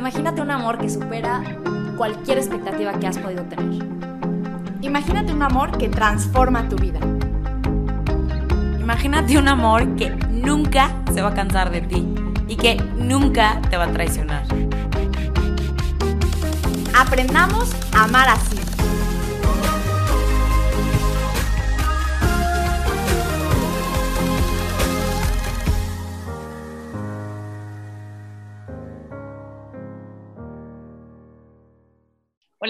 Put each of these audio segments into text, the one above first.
Imagínate un amor que supera cualquier expectativa que has podido tener. Imagínate un amor que transforma tu vida. Imagínate un amor que nunca se va a cansar de ti y que nunca te va a traicionar. Aprendamos a amar así.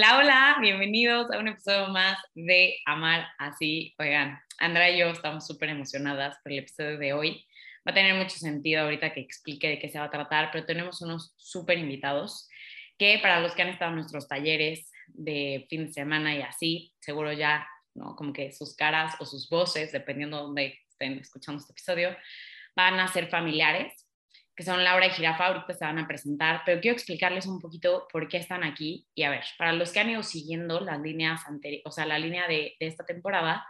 Hola, hola, bienvenidos a un episodio más de Amar Así. Oigan, Andrea y yo estamos súper emocionadas por el episodio de hoy. Va a tener mucho sentido ahorita que explique de qué se va a tratar, pero tenemos unos súper invitados que para los que han estado en nuestros talleres de fin de semana y así, seguro ya, ¿no? Como que sus caras o sus voces, dependiendo de dónde estén escuchando este episodio, van a ser familiares que son Laura y Jirafa, ahorita se van a presentar, pero quiero explicarles un poquito por qué están aquí. Y a ver, para los que han ido siguiendo las líneas anteriores, o sea, la línea de, de, esta temporada,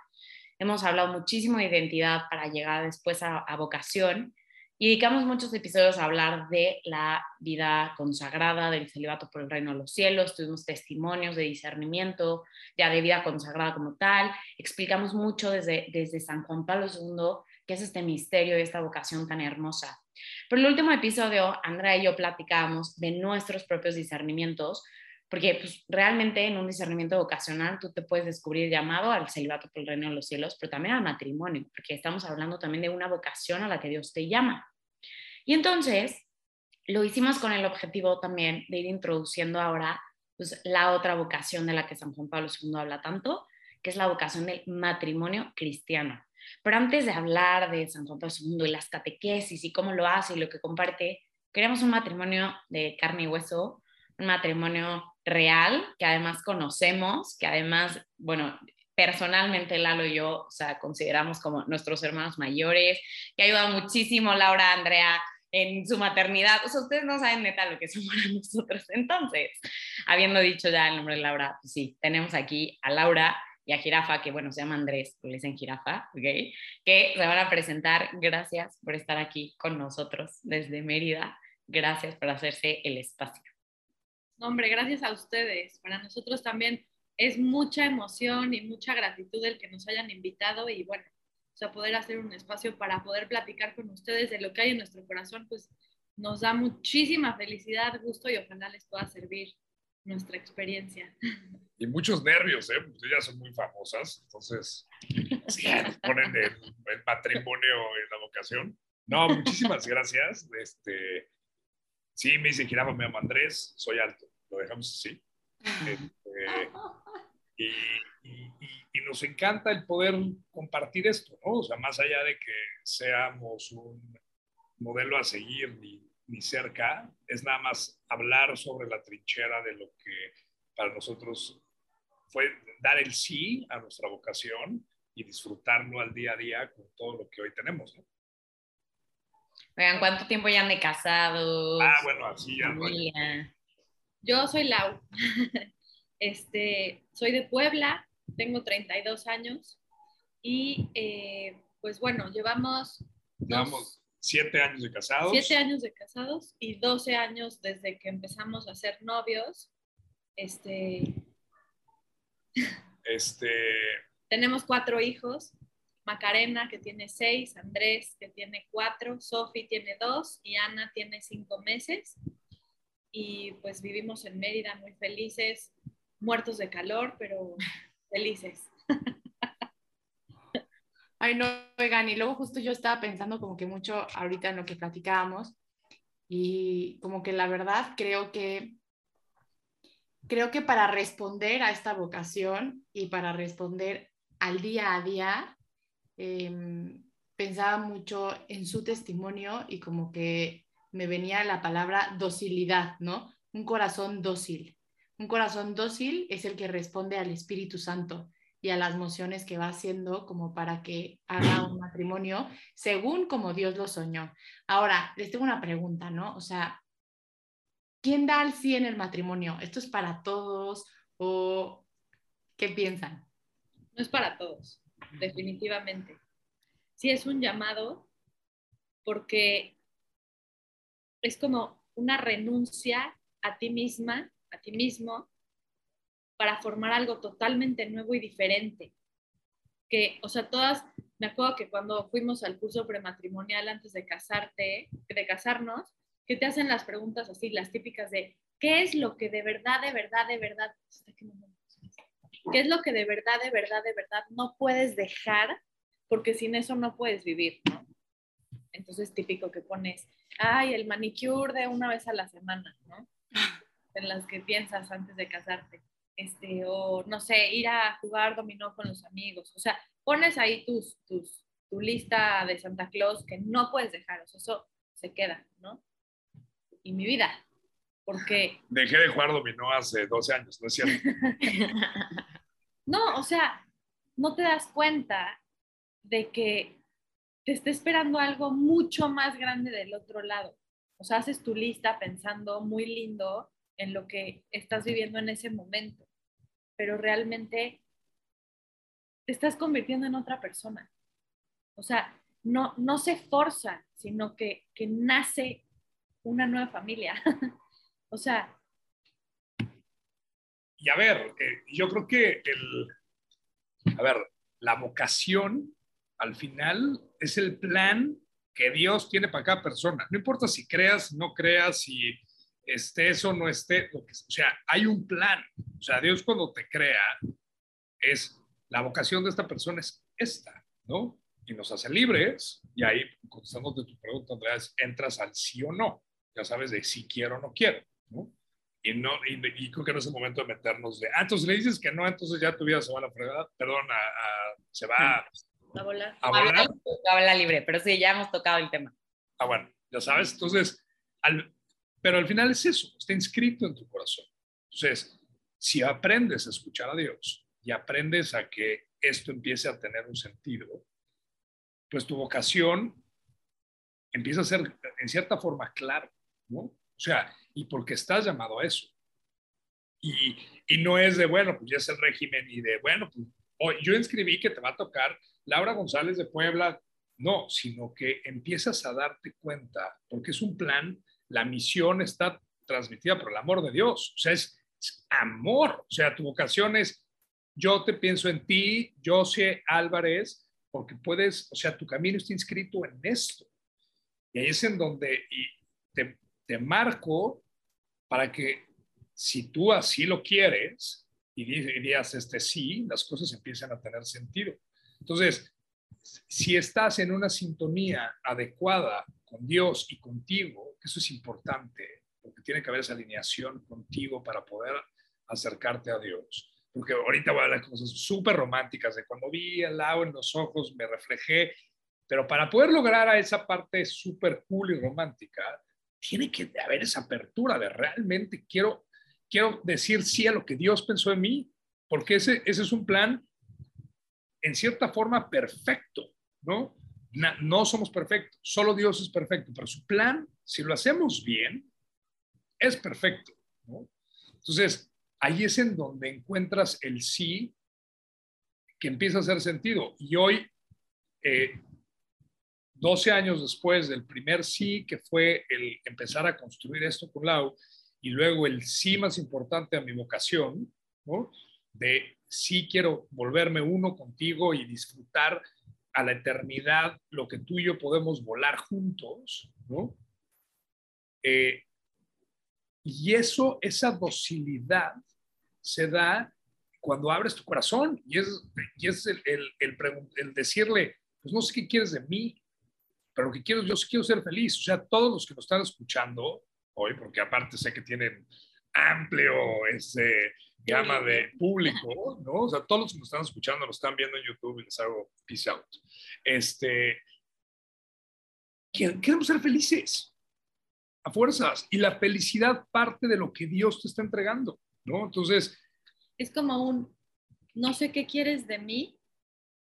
hemos hablado muchísimo de identidad para llegar después a, a vocación y dedicamos muchos episodios a hablar de la vida consagrada, del celibato por el reino de los cielos, tuvimos testimonios de discernimiento, ya de vida consagrada como tal, explicamos mucho desde, desde San Juan Pablo II qué es este misterio y esta vocación tan hermosa. Pero el último episodio, Andrea y yo platicábamos de nuestros propios discernimientos, porque pues, realmente en un discernimiento vocacional tú te puedes descubrir llamado al celibato por el reino de los cielos, pero también al matrimonio, porque estamos hablando también de una vocación a la que Dios te llama. Y entonces lo hicimos con el objetivo también de ir introduciendo ahora pues, la otra vocación de la que San Juan Pablo II habla tanto, que es la vocación del matrimonio cristiano. Pero antes de hablar de San Juan Pablo II y las catequesis y cómo lo hace y lo que comparte, queremos un matrimonio de carne y hueso, un matrimonio real, que además conocemos, que además, bueno, personalmente Lalo y yo, o sea, consideramos como nuestros hermanos mayores, que ayuda muchísimo Laura, Andrea, en su maternidad. O sea, ustedes no saben neta lo que para nosotros. Entonces, habiendo dicho ya el nombre de Laura, pues sí, tenemos aquí a Laura y a Jirafa, que bueno, se llama Andrés, le dicen Jirafa, ¿ok? Que se van a presentar. Gracias por estar aquí con nosotros desde Mérida. Gracias por hacerse el espacio. Hombre, gracias a ustedes. Para nosotros también es mucha emoción y mucha gratitud el que nos hayan invitado y bueno, o sea, poder hacer un espacio para poder platicar con ustedes de lo que hay en nuestro corazón, pues nos da muchísima felicidad, gusto y ojalá les pueda servir nuestra experiencia. Y muchos nervios, ¿eh? Porque ya son muy famosas, entonces sí, ponen el, el, matrimonio en la vocación. No, muchísimas gracias. Este, sí, me dice Jirafa, me llamo Andrés, soy alto, lo dejamos así. Este, y, y, y, nos encanta el poder compartir esto, ¿no? O sea, más allá de que seamos un modelo a seguir ni, ni cerca, es nada más hablar sobre la trinchera de lo que para nosotros fue dar el sí a nuestra vocación y disfrutarlo al día a día con todo lo que hoy tenemos. ¿no? Oigan, ¿cuánto tiempo ya han de casados? Ah, bueno, así ya. Familia. Yo soy Lau. Este, soy de Puebla, tengo 32 años y eh, pues bueno, llevamos... Llevamos siete años de casados. Siete años de casados y 12 años desde que empezamos a ser novios. Este, este... Tenemos cuatro hijos. Macarena, que tiene seis, Andrés, que tiene cuatro, Sofi tiene dos y Ana tiene cinco meses. Y pues vivimos en Mérida muy felices, muertos de calor, pero felices. Ay, no, oigan, y luego justo yo estaba pensando como que mucho ahorita en lo que platicábamos y como que la verdad creo que creo que para responder a esta vocación y para responder al día a día, eh, pensaba mucho en su testimonio y como que me venía la palabra docilidad, ¿no? Un corazón dócil. Un corazón dócil es el que responde al Espíritu Santo y a las mociones que va haciendo como para que haga un matrimonio según como Dios lo soñó. Ahora, les tengo una pregunta, ¿no? O sea, ¿quién da el sí en el matrimonio? ¿Esto es para todos o qué piensan? No es para todos, definitivamente. Sí es un llamado porque es como una renuncia a ti misma, a ti mismo, para formar algo totalmente nuevo y diferente. Que, o sea, todas, me acuerdo que cuando fuimos al curso prematrimonial antes de casarte, de casarnos, que te hacen las preguntas así, las típicas de, ¿qué es lo que de verdad, de verdad, de verdad, qué es lo que de verdad, de verdad, de verdad no puedes dejar? Porque sin eso no puedes vivir, ¿no? Entonces, típico que pones, ay, el manicure de una vez a la semana, ¿no? En las que piensas antes de casarte. Este, o no sé, ir a jugar dominó con los amigos. O sea, pones ahí tus, tus, tu lista de Santa Claus que no puedes dejar. O sea, eso se queda, ¿no? Y mi vida. Porque. Dejé de jugar dominó hace 12 años, ¿no es cierto? no, o sea, no te das cuenta de que te está esperando algo mucho más grande del otro lado. O sea, haces tu lista pensando muy lindo en lo que estás viviendo en ese momento, pero realmente te estás convirtiendo en otra persona. O sea, no, no se forza, sino que, que nace una nueva familia. o sea... Y a ver, eh, yo creo que el, a ver, la vocación al final es el plan que Dios tiene para cada persona. No importa si creas, no creas, si estés o no estés, o sea, hay un plan. O sea, Dios cuando te crea es la vocación de esta persona es esta, ¿no? Y nos hace libres, y ahí, contestándote tu pregunta, Andrés, entras al sí o no. Ya sabes de si quiero o no quiero, ¿no? Y, no, y, creo que no es el momento de meternos de, ah, entonces le dices que no, entonces ya tu vida se va a la fregada, perdón, se va a volar. A volar. Habla libre, pero sí, ya hemos tocado el tema. Ah, bueno, ya sabes. Entonces, al, pero al final es eso, está inscrito en tu corazón. Entonces, si aprendes a escuchar a Dios y aprendes a que esto empiece a tener un sentido, pues tu vocación empieza a ser en cierta forma claro, ¿no? O sea, y porque estás llamado a eso. Y, y no es de, bueno, pues ya es el régimen y de, bueno, pues yo inscribí que te va a tocar Laura González de Puebla. No, sino que empiezas a darte cuenta, porque es un plan, la misión está transmitida por el amor de Dios. O sea, es, amor. O sea, tu vocación es, yo te pienso en ti, yo sé Álvarez, porque puedes, o sea, tu camino está inscrito en esto. Y ahí es en donde te, te marco para que si tú así lo quieres, y dirías este sí, las cosas empiezan a tener sentido. Entonces, si estás en una sintonía adecuada con Dios y contigo, eso es importante, porque tiene que haber esa alineación contigo para poder acercarte a Dios. Porque ahorita voy a hablar cosas súper románticas, de cuando vi el agua en los ojos, me reflejé, pero para poder lograr a esa parte súper cool y romántica, tiene que haber esa apertura de realmente quiero quiero decir sí a lo que Dios pensó en mí, porque ese, ese es un plan en cierta forma perfecto, ¿no? no somos perfectos, solo Dios es perfecto, pero su plan, si lo hacemos bien, es perfecto, ¿no? Entonces, ahí es en donde encuentras el sí que empieza a hacer sentido. Y hoy, 12 eh, años después del primer sí, que fue el empezar a construir esto con Lau, y luego el sí más importante a mi vocación, ¿no? De sí quiero volverme uno contigo y disfrutar a la eternidad lo que tú y yo podemos volar juntos, ¿no? Eh, y eso, esa docilidad se da cuando abres tu corazón y es, y es el, decirle, pues no sé qué quieres de mí, pero lo que quiero, yo quiero ser feliz. O sea, todos los que nos están escuchando, hoy, porque aparte sé que tienen amplio ese gama de público, ¿no? O sea, todos los que nos están escuchando lo están viendo en YouTube y les hago peace out. Este, queremos ser felices a fuerzas y la felicidad parte de lo que Dios te está entregando, ¿no? Entonces... Es como un, no sé qué quieres de mí,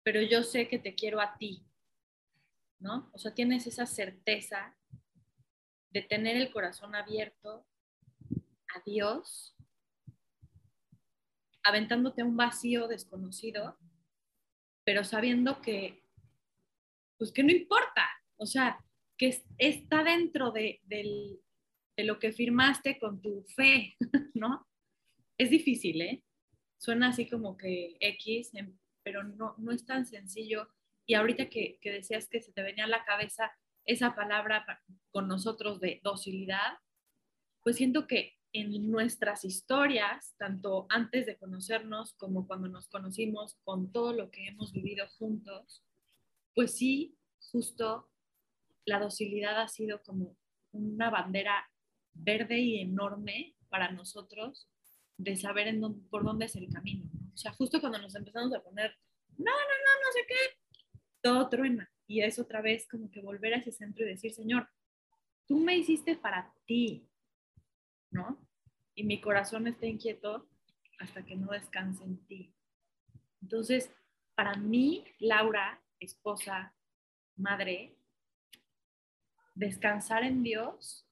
pero yo sé que te quiero a ti, ¿no? O sea, tienes esa certeza de tener el corazón abierto a Dios, aventándote un vacío desconocido, pero sabiendo que, pues que no importa, o sea, que está dentro de, del, de lo que firmaste con tu fe, ¿no? Es difícil, ¿eh? Suena así como que X, em, pero no, no es tan sencillo. Y ahorita que, que decías que se te venía a la cabeza esa palabra con nosotros de docilidad, pues siento que en nuestras historias, tanto antes de conocernos como cuando nos conocimos, con todo lo que hemos vivido juntos, pues sí, justo la docilidad ha sido como una bandera verde y enorme para nosotros de saber en por dónde es el camino. O sea, justo cuando nos empezamos a poner, no, no, no, no sé qué, todo truena. Y es otra vez como que volver a ese centro y decir, Señor, tú me hiciste para ti, ¿no? Y mi corazón está inquieto hasta que no descanse en ti. Entonces, para mí, Laura, esposa, madre, descansar en Dios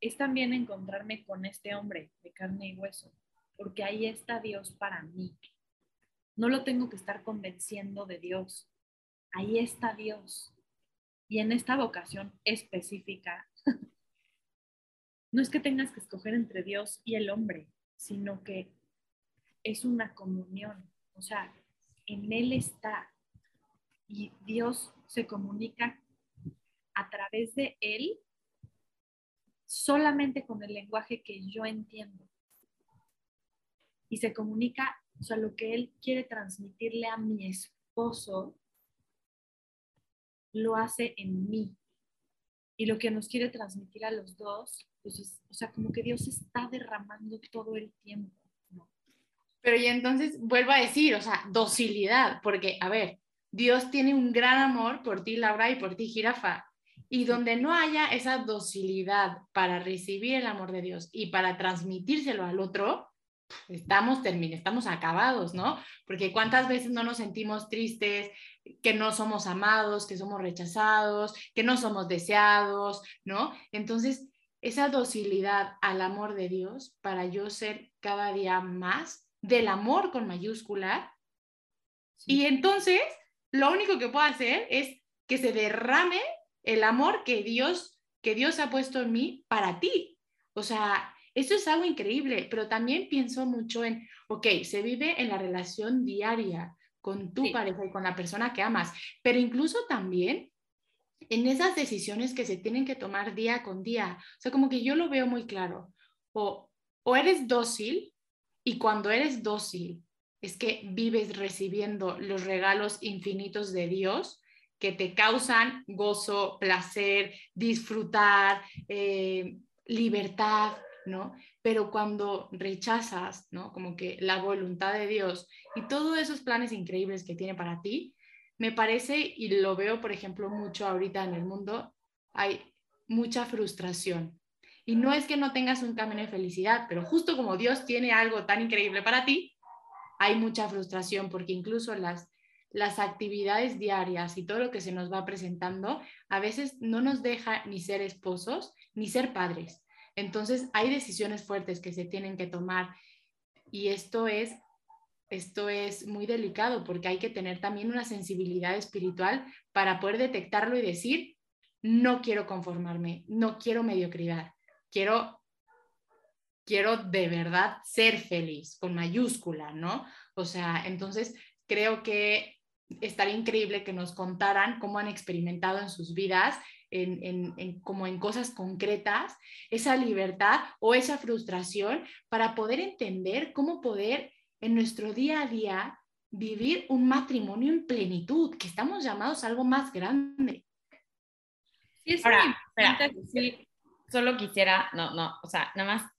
es también encontrarme con este hombre de carne y hueso, porque ahí está Dios para mí. No lo tengo que estar convenciendo de Dios. Ahí está Dios. Y en esta vocación específica, no es que tengas que escoger entre Dios y el hombre, sino que es una comunión. O sea, en Él está. Y Dios se comunica a través de Él solamente con el lenguaje que yo entiendo. Y se comunica, o sea, lo que Él quiere transmitirle a mi esposo, lo hace en mí. Y lo que nos quiere transmitir a los dos, pues o sea, como que Dios está derramando todo el tiempo. Pero y entonces vuelvo a decir, o sea, docilidad, porque, a ver, Dios tiene un gran amor por ti, Laura, y por ti, Jirafa. Y donde no haya esa docilidad para recibir el amor de Dios y para transmitírselo al otro, estamos terminados, estamos acabados, ¿no? Porque cuántas veces no nos sentimos tristes, que no somos amados, que somos rechazados, que no somos deseados, ¿no? Entonces, esa docilidad al amor de Dios para yo ser cada día más del amor con mayúscula. Y entonces, lo único que puedo hacer es que se derrame el amor que Dios, que Dios ha puesto en mí para ti. O sea, eso es algo increíble, pero también pienso mucho en, ok, se vive en la relación diaria con tu pareja y con la persona que amas, pero incluso también en esas decisiones que se tienen que tomar día con día. O sea, como que yo lo veo muy claro. O, o eres dócil y cuando eres dócil es que vives recibiendo los regalos infinitos de Dios que te causan gozo, placer, disfrutar, eh, libertad, Pero cuando rechazas. Como que la voluntad de Dios y todos esos planes increíbles que tiene para ti, me parece, y lo veo, por ejemplo, mucho ahorita en el mundo, hay mucha frustración. Y no es que no tengas un camino de felicidad, pero justo como Dios tiene algo tan increíble para ti, hay mucha frustración porque incluso las actividades diarias y todo lo que se nos va presentando, a veces no nos deja ni ser esposos ni ser padres. Entonces hay decisiones fuertes que se tienen que tomar y esto es esto es muy delicado porque hay que tener también una sensibilidad espiritual para poder detectarlo y decir, no quiero conformarme, no quiero mediocridad, quiero quiero de verdad ser feliz con mayúscula, ¿no? O sea, entonces creo que estaría increíble que nos contaran cómo han experimentado en sus vidas, en, como en cosas concretas, esa libertad o esa frustración para poder entender cómo poder en nuestro día a día vivir un matrimonio en plenitud, que estamos llamados a algo más grande. Sí, es Ahora, solo quisiera, no, no, o sea, nada más,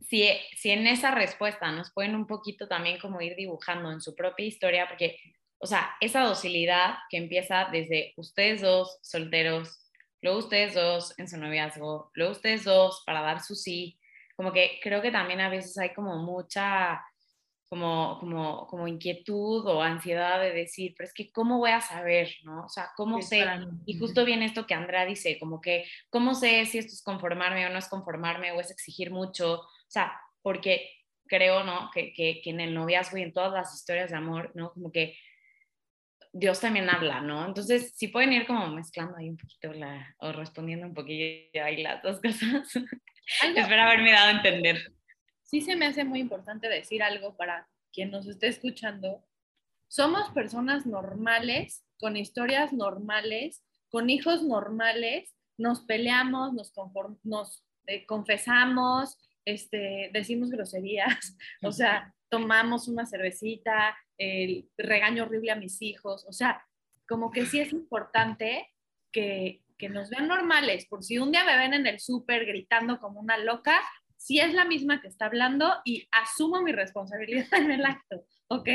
si, si en esa respuesta nos pueden un poquito también como ir dibujando en su propia historia, porque o sea, esa docilidad que empieza desde ustedes dos solteros, luego ustedes dos en su noviazgo, luego ustedes dos para dar su sí, como que creo que también a veces hay como mucha como, como, como inquietud o ansiedad de decir, pero es que ¿cómo voy a saber? ¿no? O sea, ¿cómo sé? Y justo viene esto que Andrea dice, como que, ¿cómo sé si esto es conformarme o no es conformarme o es exigir mucho? O sea, porque creo, ¿no? Que, que, que en el noviazgo y en todas las historias de amor, ¿no? Como que Dios también habla, ¿no? Entonces, si pueden ir como mezclando ahí un poquito la, o respondiendo un poquillo ahí las dos cosas. Espero haberme dado a entender. Sí se me hace muy importante decir algo para quien nos esté escuchando. Somos personas normales, con historias normales, con hijos normales, nos peleamos, nos, nos eh, confesamos, este, decimos groserías, o sea, tomamos una cervecita, el regaño horrible a mis hijos, o sea, como que sí es importante que, que nos vean normales, por si un día me ven en el súper gritando como una loca, sí es la misma que está hablando y asumo mi responsabilidad en el acto, ¿ok?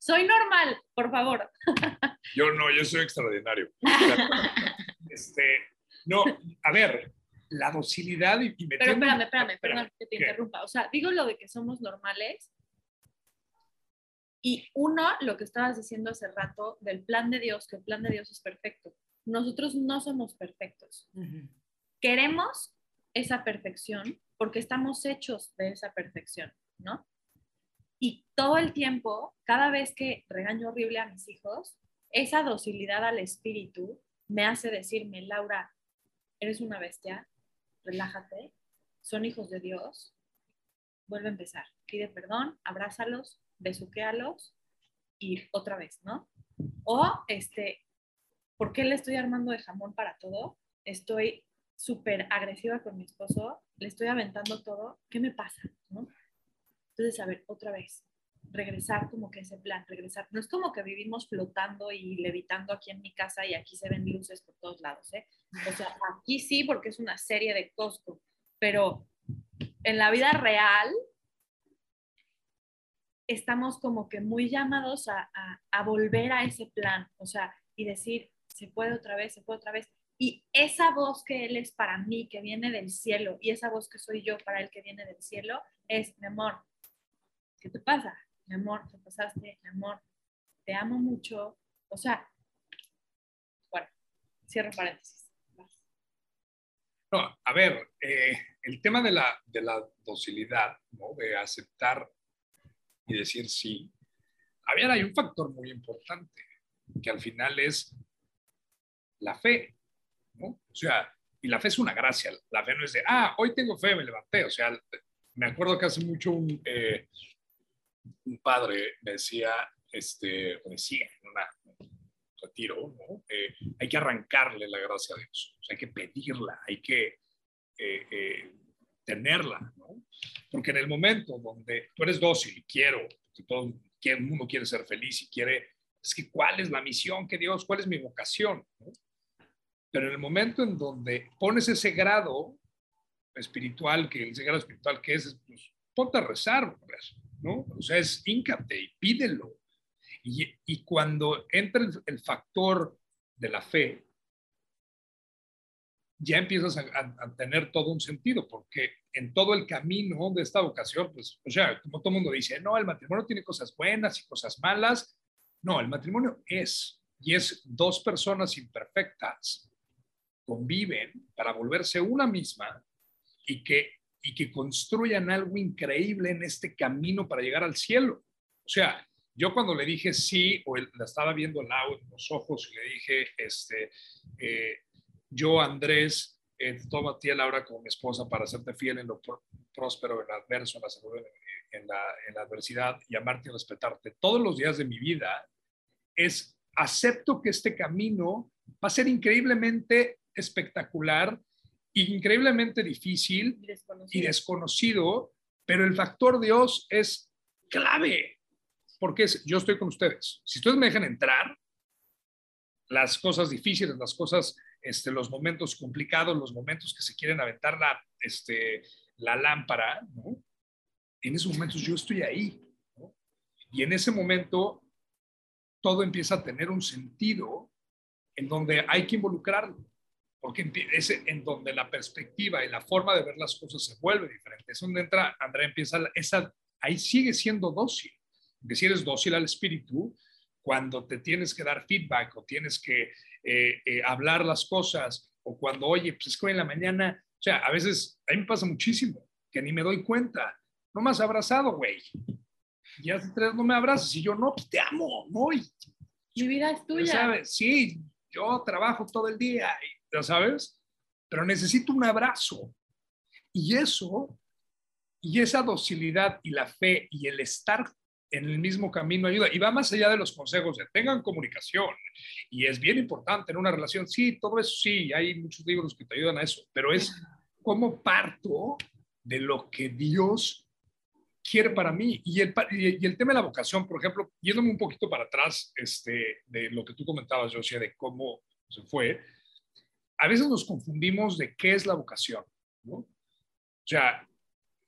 Soy normal, por favor. Yo no, yo soy extraordinario. Este, no, a ver, la docilidad y, y Pero espérame, espérame, perdón que te interrumpa. O sea, digo lo de que somos normales y uno, lo que estabas diciendo hace rato del plan de Dios, que el plan de Dios es perfecto. Nosotros no somos perfectos. Queremos esa perfección porque estamos hechos de esa perfección, ¿no? Y todo el tiempo, cada vez que regaño horrible a mis hijos, esa docilidad al espíritu me hace decirme, Laura, eres una bestia, relájate, son hijos de Dios, vuelve a empezar, pide perdón, abrázalos, besuquéalos y otra vez, ¿no? O, este, ¿por qué le estoy armando de jamón para todo? Estoy súper agresiva con mi esposo, le estoy aventando todo, ¿qué me pasa? ¿no? Entonces, a ver, otra vez, regresar como que ese plan, regresar. No es como que vivimos flotando y levitando aquí en mi casa y aquí se ven luces por todos lados, ¿eh? O sea, aquí sí porque es una serie de Costco, pero en la vida real estamos como que muy llamados a, a, volver a ese plan, o sea, y decir, se puede otra vez, se puede otra vez. Y esa voz que Él es para mí, que viene del cielo, y esa voz que soy yo para Él que viene del cielo, es, mi amor, ¿qué te pasa? Mi amor, te pasaste, mi amor, te amo mucho. O sea, bueno, cierro paréntesis. No, a ver, eh, el tema de la, de la docilidad, ¿no? de aceptar y decir sí. A ver, hay un factor muy importante, que al final es la fe, ¿no? O sea, y la fe es una gracia, la fe no es de, ah, hoy tengo fe, me levanté, o sea, me acuerdo que hace mucho un, eh, un padre me decía, este, decía en un retiro, ¿no? Eh, hay que arrancarle la gracia a Dios, o sea, hay que pedirla, hay que eh, tenerla, ¿no? Porque en el momento donde tú eres dócil y quiero, que todo el mundo quiere ser feliz y quiere, es que cuál es la misión que Dios, cuál es mi vocación, Pero en el momento en donde pones ese grado espiritual, que ese grado espiritual que es, pues, ponte a rezar, ¿no? O sea, es íncate y pídelo. Y, y cuando entra el, el factor de la fe, ya empiezas a, tener todo un sentido, porque en todo el camino de esta vocación, pues, o sea, como todo mundo dice, no, el matrimonio tiene cosas buenas y cosas malas. No, el matrimonio es, y es dos personas imperfectas conviven para volverse una misma y que, y que construyan algo increíble en este camino para llegar al cielo. O sea, yo cuando le dije sí, o la estaba viendo lado en los ojos y le dije, este, eh, yo, Andrés, eh, tomo a ti, Laura, como mi esposa para hacerte fiel en lo próspero, en lo adverso, en la salud, en, la, en la adversidad y amarte y respetarte todos los días de mi vida, es acepto que este camino va a ser increíblemente espectacular, increíblemente difícil y desconocido, pero el factor Dios es clave, porque es, yo estoy con ustedes. Si ustedes me dejan entrar, las cosas difíciles, las cosas este, los momentos complicados, los momentos que se quieren aventar la, este, la lámpara, ¿no? En esos momentos yo estoy ahí. Y en ese momento todo empieza a tener un sentido en donde hay que involucrarlo, porque es en donde la perspectiva y la forma de ver las cosas se vuelve diferente. Es donde entra, Andrea empieza, esa, ahí sigue siendo dócil, porque si eres dócil al espíritu, cuando te tienes que dar feedback o tienes que eh, eh, hablar las cosas, o cuando, oye, pues es que hoy en la mañana, o sea, a veces, a mí me pasa muchísimo, que ni me doy cuenta, no me has abrazado, güey. Y hace tres no me abrazas, y yo, no, pues te amo, no, Mi vida es tuya. ¿Sabes? Sí, yo trabajo todo el día, ya sabes, pero necesito un abrazo. Y eso, y esa docilidad y la fe y el estar en el mismo camino ayuda. Y va más allá de los consejos de tengan comunicación. Y es bien importante en una relación. Sí, todo eso sí, hay muchos libros que te ayudan a eso, pero es como parto de lo que Dios quiere para mí. Y el, y el tema de la vocación, por ejemplo, yéndome un poquito para atrás este, de lo que tú comentabas, Josia, de cómo se fue, a veces nos confundimos de qué es la vocación. ¿no? O sea,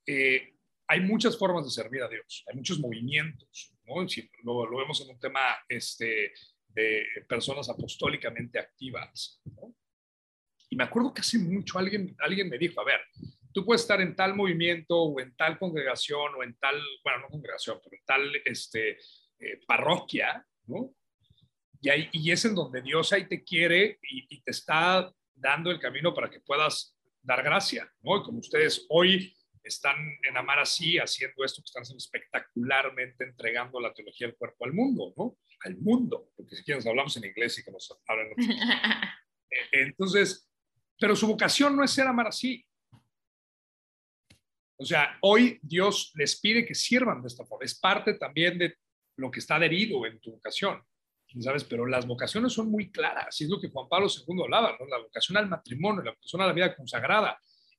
eh, hay muchas formas de servir a Dios, hay muchos movimientos, ¿no? Lo, lo, vemos en un tema este, de personas apostólicamente activas, ¿no? Y me acuerdo que hace mucho alguien, alguien me dijo, a ver, tú puedes estar en tal movimiento o en tal congregación o en tal, bueno, no congregación, pero en tal este, eh, parroquia, ¿no? Y, ahí, y es en donde Dios ahí te quiere y, y, te está dando el camino para que puedas dar gracia, ¿no? Y como ustedes hoy están en Amar así, haciendo esto que están haciendo espectacularmente, entregando la teología del cuerpo al mundo, ¿no? Al mundo, porque si quieren hablamos en inglés y que nos hablen. Entonces, pero su vocación no es ser Amar así. O sea, hoy Dios les pide que sirvan de esta forma. Es parte también de lo que está adherido en tu vocación. ¿Sabes? Pero las vocaciones son muy claras. Y es lo que Juan Pablo II hablaba, ¿no? La vocación al matrimonio, la vocación a la vida consagrada.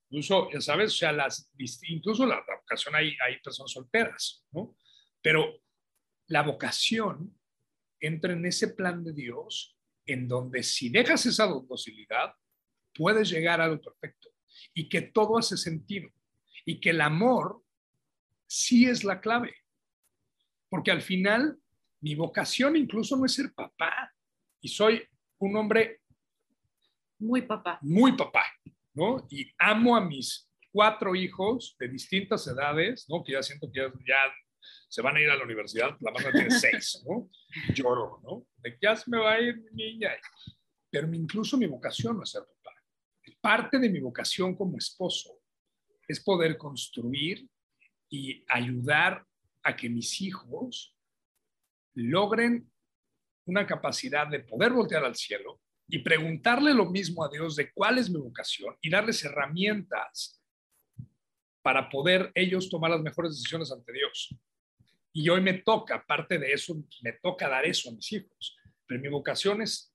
Incluso, ya sabes, o sea, las, incluso la, la vocación hay, hay personas solteras, ¿no? Pero la vocación entra en ese plan de Dios en donde si dejas esa docilidad, puedes llegar a lo perfecto y que todo hace sentido y que el amor sí es la clave. Porque al final, mi vocación incluso no es ser papá y soy un hombre muy papá. Muy papá, ¿no? Y amo a mis cuatro hijos de distintas edades, ¿no? Que ya siento que ya, ya se van a ir a la universidad, la más tiene seis, ¿no? Lloro, ¿no? De que ya se me va a ir mi niña. Pero incluso mi vocación no es ser papá. Parte de mi vocación como esposo es poder construir y ayudar a que mis hijos logren una capacidad de poder voltear al cielo y preguntarle lo mismo a Dios de cuál es mi vocación y darles herramientas para poder ellos tomar las mejores decisiones ante Dios. Y hoy me toca, parte de eso, me toca dar eso a mis hijos. Pero mi vocación es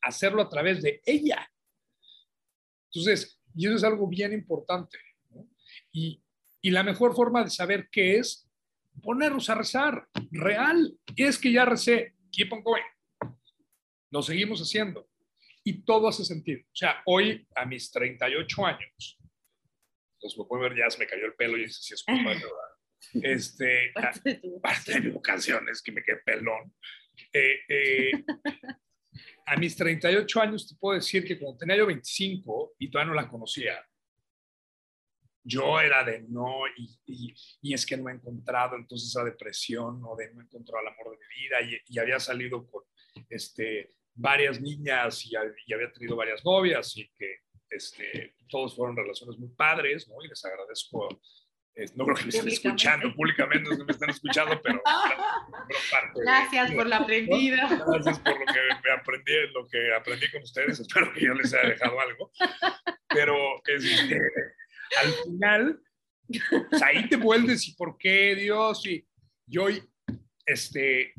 hacerlo a través de ella. Entonces, y eso es algo bien importante. ¿no? Y, y la mejor forma de saber qué es, ponernos a rezar, real. Y es que ya recé, keep on going. Lo seguimos haciendo. Y todo hace sentido. O sea, hoy, a mis 38 años, los lo pueden ver, ya se me cayó el pelo y si es culpa de verdad. Este, parte, de parte de mi vocación es que me quedé pelón. Eh, eh, a mis 38 años te puedo decir que cuando tenía yo 25 y todavía no la conocía, yo era de no, y, y, y, es que no he encontrado entonces esa depresión o de no he encontrado el amor de mi vida y, y había salido con este, varias niñas y, y, había tenido varias novias y que este, todos fueron relaciones muy padres, ¿no? Y les agradezco no creo que me estén escuchando públicamente, no me están escuchando, pero, pero parte, Gracias por la aprendida. Gracias por lo que me aprendí, lo que aprendí con ustedes. Espero que yo les haya dejado algo. Pero este, al final, pues ahí te vuelves y por qué Dios y yo este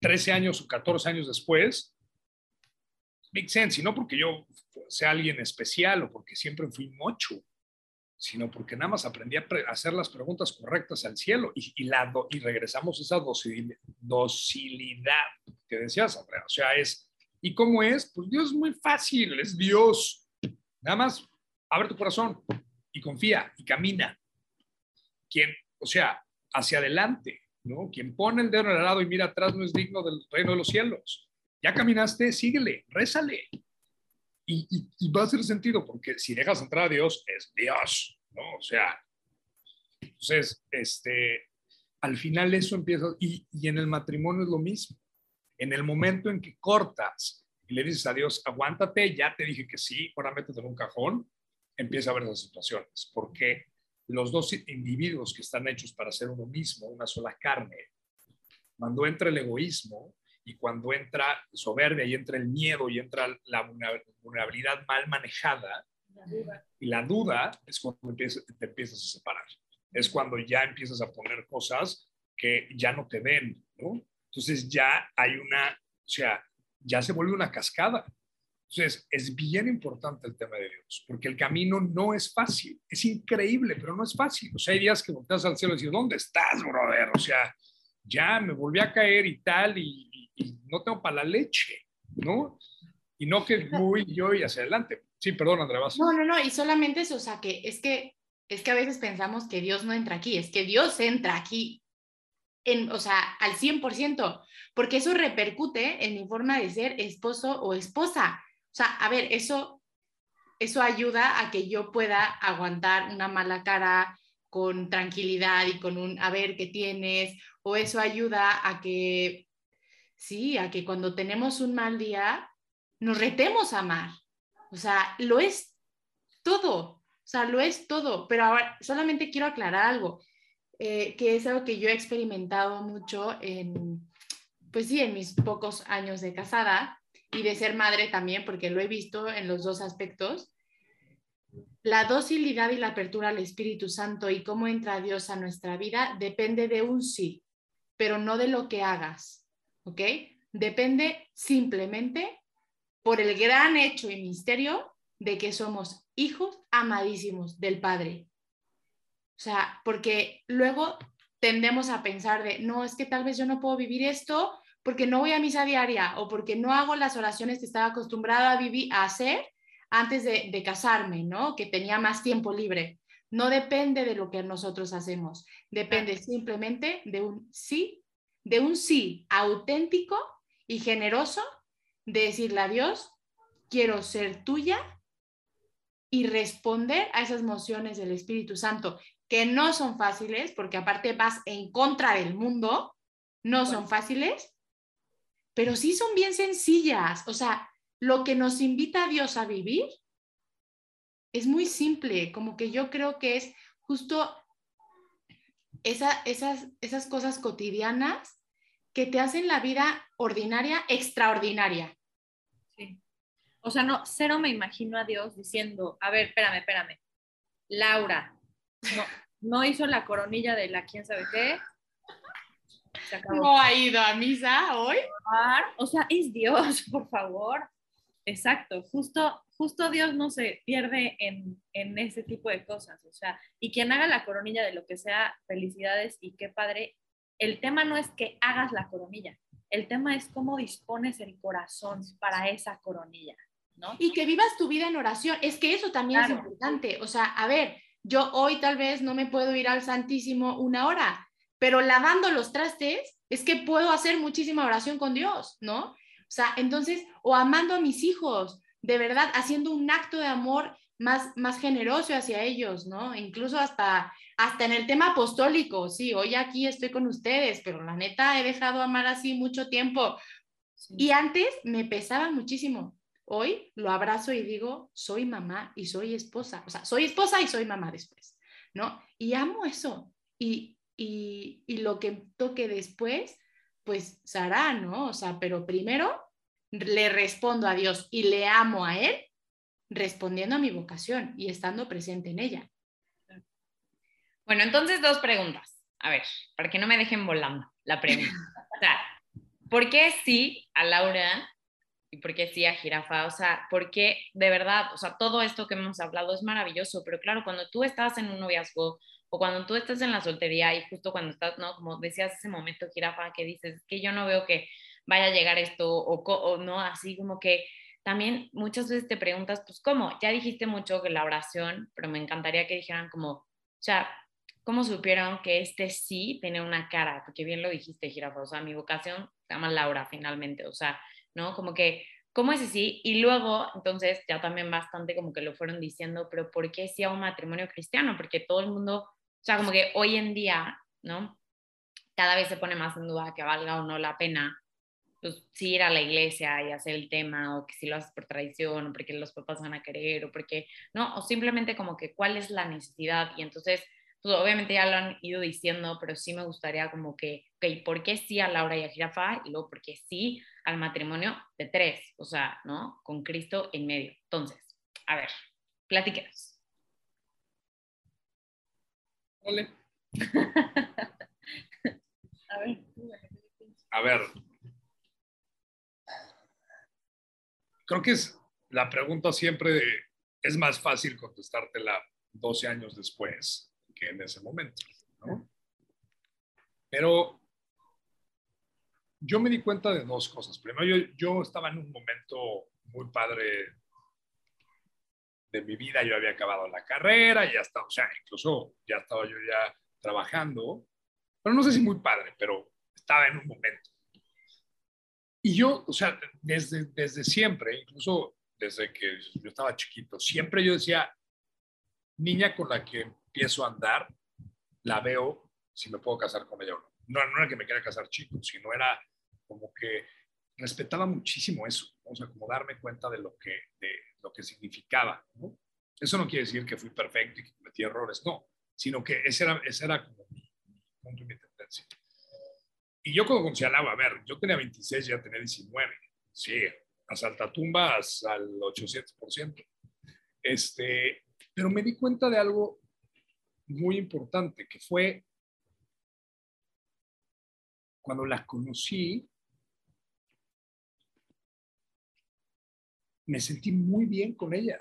13 años o 14 años después make sense y no porque yo sea alguien especial o porque siempre fui mocho sino porque nada más aprendí a hacer las preguntas correctas al cielo y, y, la, y regresamos a esa docil, docilidad que decías, Andrea. O sea, es, ¿y cómo es? Pues Dios es muy fácil, es Dios. Nada más abre tu corazón y confía y camina. Quien, o sea, hacia adelante, ¿no? Quien pone el dedo en el lado y mira atrás no es digno del reino de los cielos. Ya caminaste, síguele, rézale. Y, va a hacer sentido, porque si dejas entrar a Dios, es Dios, ¿no? O sea, entonces, este, al final eso empieza, y, y en el matrimonio es lo mismo. En el momento en que cortas y le dices a Dios, aguántate, ya te dije que sí, ahora métete en un cajón, empieza a ver las situaciones, porque los dos individuos que están hechos para ser uno mismo, una sola carne, cuando entra el egoísmo y cuando entra soberbia y entra el miedo y entra la vulnerabilidad mal manejada, y la duda es cuando te empiezas a separar. Es cuando ya empiezas a poner cosas que ya no te ven, ¿no? Entonces ya hay una, o sea, ya se vuelve una cascada. Entonces, es bien importante el tema de Dios, porque el camino no es fácil. Es increíble, pero no es fácil. O sea, hay días que volteas al cielo y dices, ¿dónde estás, brother? O sea, ya me volví a caer y tal, y, no tengo para la leche, ¿no? Y no que voy yo y hacia adelante. Sí, perdón, Andrea. No, no, no, y solamente eso, o sea, que es que es que a veces pensamos que Dios no entra aquí, es que Dios entra aquí, en, o sea, al 100%, porque eso repercute en mi forma de ser esposo o esposa. O sea, a ver, eso, eso ayuda a que yo pueda aguantar una mala cara con tranquilidad y con un, a ver, ¿qué tienes? O eso ayuda a que, sí, a que cuando tenemos un mal día, nos retemos a amar. O sea, lo es todo, o sea, lo es todo, pero ahora solamente quiero aclarar algo, eh, que es algo que yo he experimentado mucho en, pues sí, en mis pocos años de casada y de ser madre también, porque lo he visto en los dos aspectos. La docilidad y la apertura al Espíritu Santo y cómo entra Dios a nuestra vida depende de un sí, pero no de lo que hagas, ¿ok? Depende simplemente por el gran hecho y misterio de que somos hijos amadísimos del Padre. O sea, porque luego tendemos a pensar de, no, es que tal vez yo no puedo vivir esto porque no voy a misa diaria o porque no hago las oraciones que estaba acostumbrada a vivir, a hacer antes de, de casarme, ¿no? Que tenía más tiempo libre. No depende de lo que nosotros hacemos, depende simplemente de un sí, de un sí auténtico y generoso de decirle a Dios, quiero ser tuya y responder a esas emociones del Espíritu Santo, que no son fáciles, porque aparte vas en contra del mundo, no son fáciles, pero sí son bien sencillas. O sea, lo que nos invita a Dios a vivir es muy simple, como que yo creo que es justo esa, esas, esas cosas cotidianas que te hacen la vida ordinaria extraordinaria. O sea, no, cero me imagino a Dios diciendo, a ver, espérame, espérame. Laura, no, no hizo la coronilla de la quién sabe qué. No ha ido a misa hoy. O sea, es Dios, por favor. Exacto, justo, justo Dios no se pierde en, en ese tipo de cosas. O sea, y quien haga la coronilla de lo que sea, felicidades y qué padre. El tema no es que hagas la coronilla, el tema es cómo dispones el corazón para esa coronilla. Y que vivas tu vida en oración. Es que eso también es importante. O sea, a ver, yo hoy tal vez no me puedo ir al Santísimo una hora, pero lavando los trastes es que puedo hacer muchísima oración con Dios, ¿no? O sea, entonces, o amando a mis hijos, de verdad, haciendo un acto de amor más, más generoso hacia ellos, ¿no? Incluso hasta, hasta en el tema apostólico, sí, hoy aquí estoy con ustedes, pero la neta he dejado amar así mucho tiempo. Y antes me pesaba muchísimo, Hoy lo abrazo y digo, soy mamá y soy esposa. O sea, soy esposa y soy mamá después, ¿no? Y amo eso. Y, y, y lo que toque después, pues se hará, ¿no? O sea, pero primero le respondo a Dios y le amo a Él respondiendo a mi vocación y estando presente en ella. Bueno, entonces dos preguntas. A ver, para que no me dejen volando la pregunta. O sea, ¿por qué sí a Laura y por qué sí a jirafa, o sea, porque de verdad, o sea, todo esto que hemos hablado es maravilloso, pero claro, cuando tú estás en un noviazgo o cuando tú estás en la soltería y justo cuando estás, ¿no? Como decías ese momento, jirafa, que dices, que yo no veo que vaya a llegar esto o, o no, así como que también muchas veces te preguntas, pues, ¿cómo? Ya dijiste mucho que la oración, pero me encantaría que dijeran como, o sea, ¿cómo supieron que este sí tiene una cara? Porque bien lo dijiste, jirafa, o sea, mi vocación se llama Laura finalmente, o sea, ¿no? Como que, ¿cómo es así? Y luego, entonces, ya también bastante como que lo fueron diciendo, pero ¿por qué sí a un matrimonio cristiano? Porque todo el mundo, o sea, como que hoy en día, ¿no? Cada vez se pone más en duda que valga o no la pena, pues sí ir a la iglesia y hacer el tema, o que si lo haces por tradición, o porque los papás van a querer, o porque, ¿no? O simplemente como que cuál es la necesidad. Y entonces, pues obviamente ya lo han ido diciendo, pero sí me gustaría como que, ok, ¿por qué sí a Laura y a Jirafa? Y luego, ¿por qué sí al matrimonio de tres? O sea, ¿no? Con Cristo en medio. Entonces, a ver, platíquenos. Ole. A ver, A ver. Creo que es la pregunta siempre es más fácil contestártela 12 años después que en ese momento, ¿no? Pero yo me di cuenta de dos cosas. Primero, yo, yo estaba en un momento muy padre de mi vida. Yo había acabado la carrera, ya estaba, o sea, incluso ya estaba yo ya trabajando, pero no sé si muy padre, pero estaba en un momento. Y yo, o sea, desde, desde siempre, incluso desde que yo estaba chiquito, siempre yo decía, niña con la que empiezo a andar, la veo si me puedo casar con ella o no. No, no era que me quiera casar chico, sino era como que respetaba muchísimo eso, ¿no? o sea, como darme cuenta de lo que, de lo que significaba. ¿no? Eso no quiere decir que fui perfecto y que cometí errores, no, sino que ese era, ese era como mi, punto y mi tendencia. Y yo cuando conocí a ver, yo tenía 26, ya tenía 19, sí, a saltatumbas al 800%. Este, pero me di cuenta de algo muy importante, que fue cuando la conocí, me sentí muy bien con ella.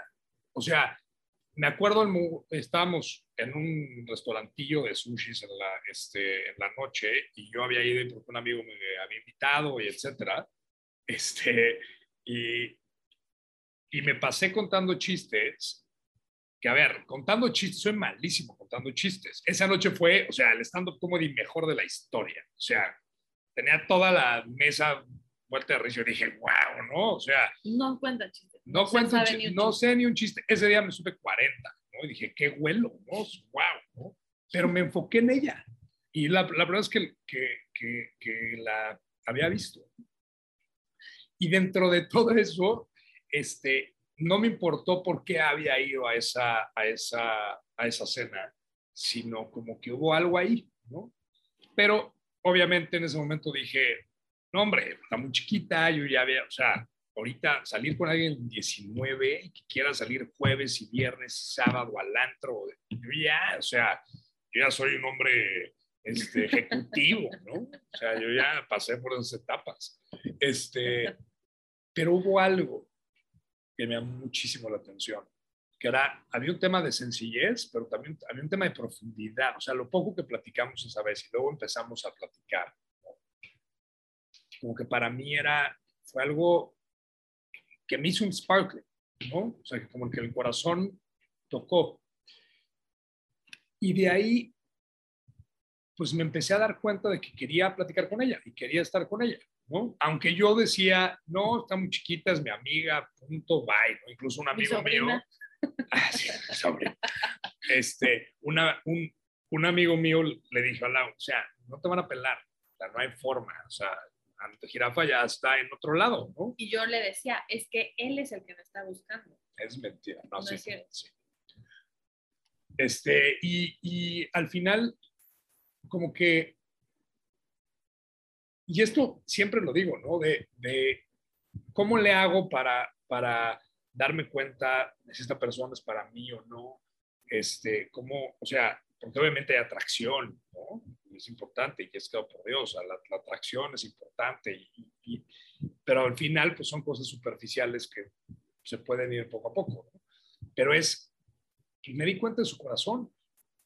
O sea, me acuerdo, el mo- estábamos en un restaurantillo de sushis en la, este, en la noche y yo había ido porque un amigo me había invitado y etcétera. Este, y, y me pasé contando chistes, que a ver, contando chistes, soy malísimo contando chistes. Esa noche fue, o sea, el stand-up comedy mejor de la historia. O sea, tenía toda la mesa vuelta de risa. Yo dije, wow, ¿no? O sea, no cuenta chistes. No, se cuento no sé ni un chiste. Ese día me supe 40, ¿no? Y dije, qué huelo, ¿no? Wow, ¿no? Pero me enfoqué en ella. Y la, la verdad es que, que, que, que la había visto. Y dentro de todo eso, este, no me importó por qué había ido a esa, a esa, a esa cena, sino como que hubo algo ahí, ¿no? Pero obviamente en ese momento dije, no, hombre, está muy chiquita, yo ya había, o sea, ahorita salir con alguien 19 y que quiera salir jueves y viernes, sábado al antro, yo ya, o sea, yo ya soy un hombre este, ejecutivo, ¿no? O sea, yo ya pasé por esas etapas. Este, pero hubo algo que me llamó muchísimo la atención, que era, había un tema de sencillez, pero también había un tema de profundidad, o sea, lo poco que platicamos esa vez y luego empezamos a platicar, ¿no? como que para mí era, fue algo que me hizo un sparkle, ¿no? O sea, que como que el corazón tocó. Y de ahí, pues me empecé a dar cuenta de que quería platicar con ella y quería estar con ella, ¿no? Aunque yo decía, no, está muy chiquita, es mi amiga, punto, bye, ¿no? Incluso un Mi amigo mío. Ah, sí. Este, una, un, un amigo mío le dijo a Lau, o sea, no te van a pelar, o sea, no hay forma, o sea, ante jirafa ya está en otro lado, ¿no? Y yo le decía, es que él es el que me está buscando. Es mentira, no, No sí, es cierto. sí. Este, y, y al final, como que, y esto siempre lo digo, ¿no? De, de cómo le hago para, para darme cuenta de si esta persona es para mí o no. Este, cómo, o sea, porque obviamente hay atracción, ¿no? Es importante y es claro por Dios, la, la atracción es importante, y, y- pero al final, pues son cosas superficiales que se pueden ir poco a poco, ¿no? Pero es, y me di cuenta de su corazón.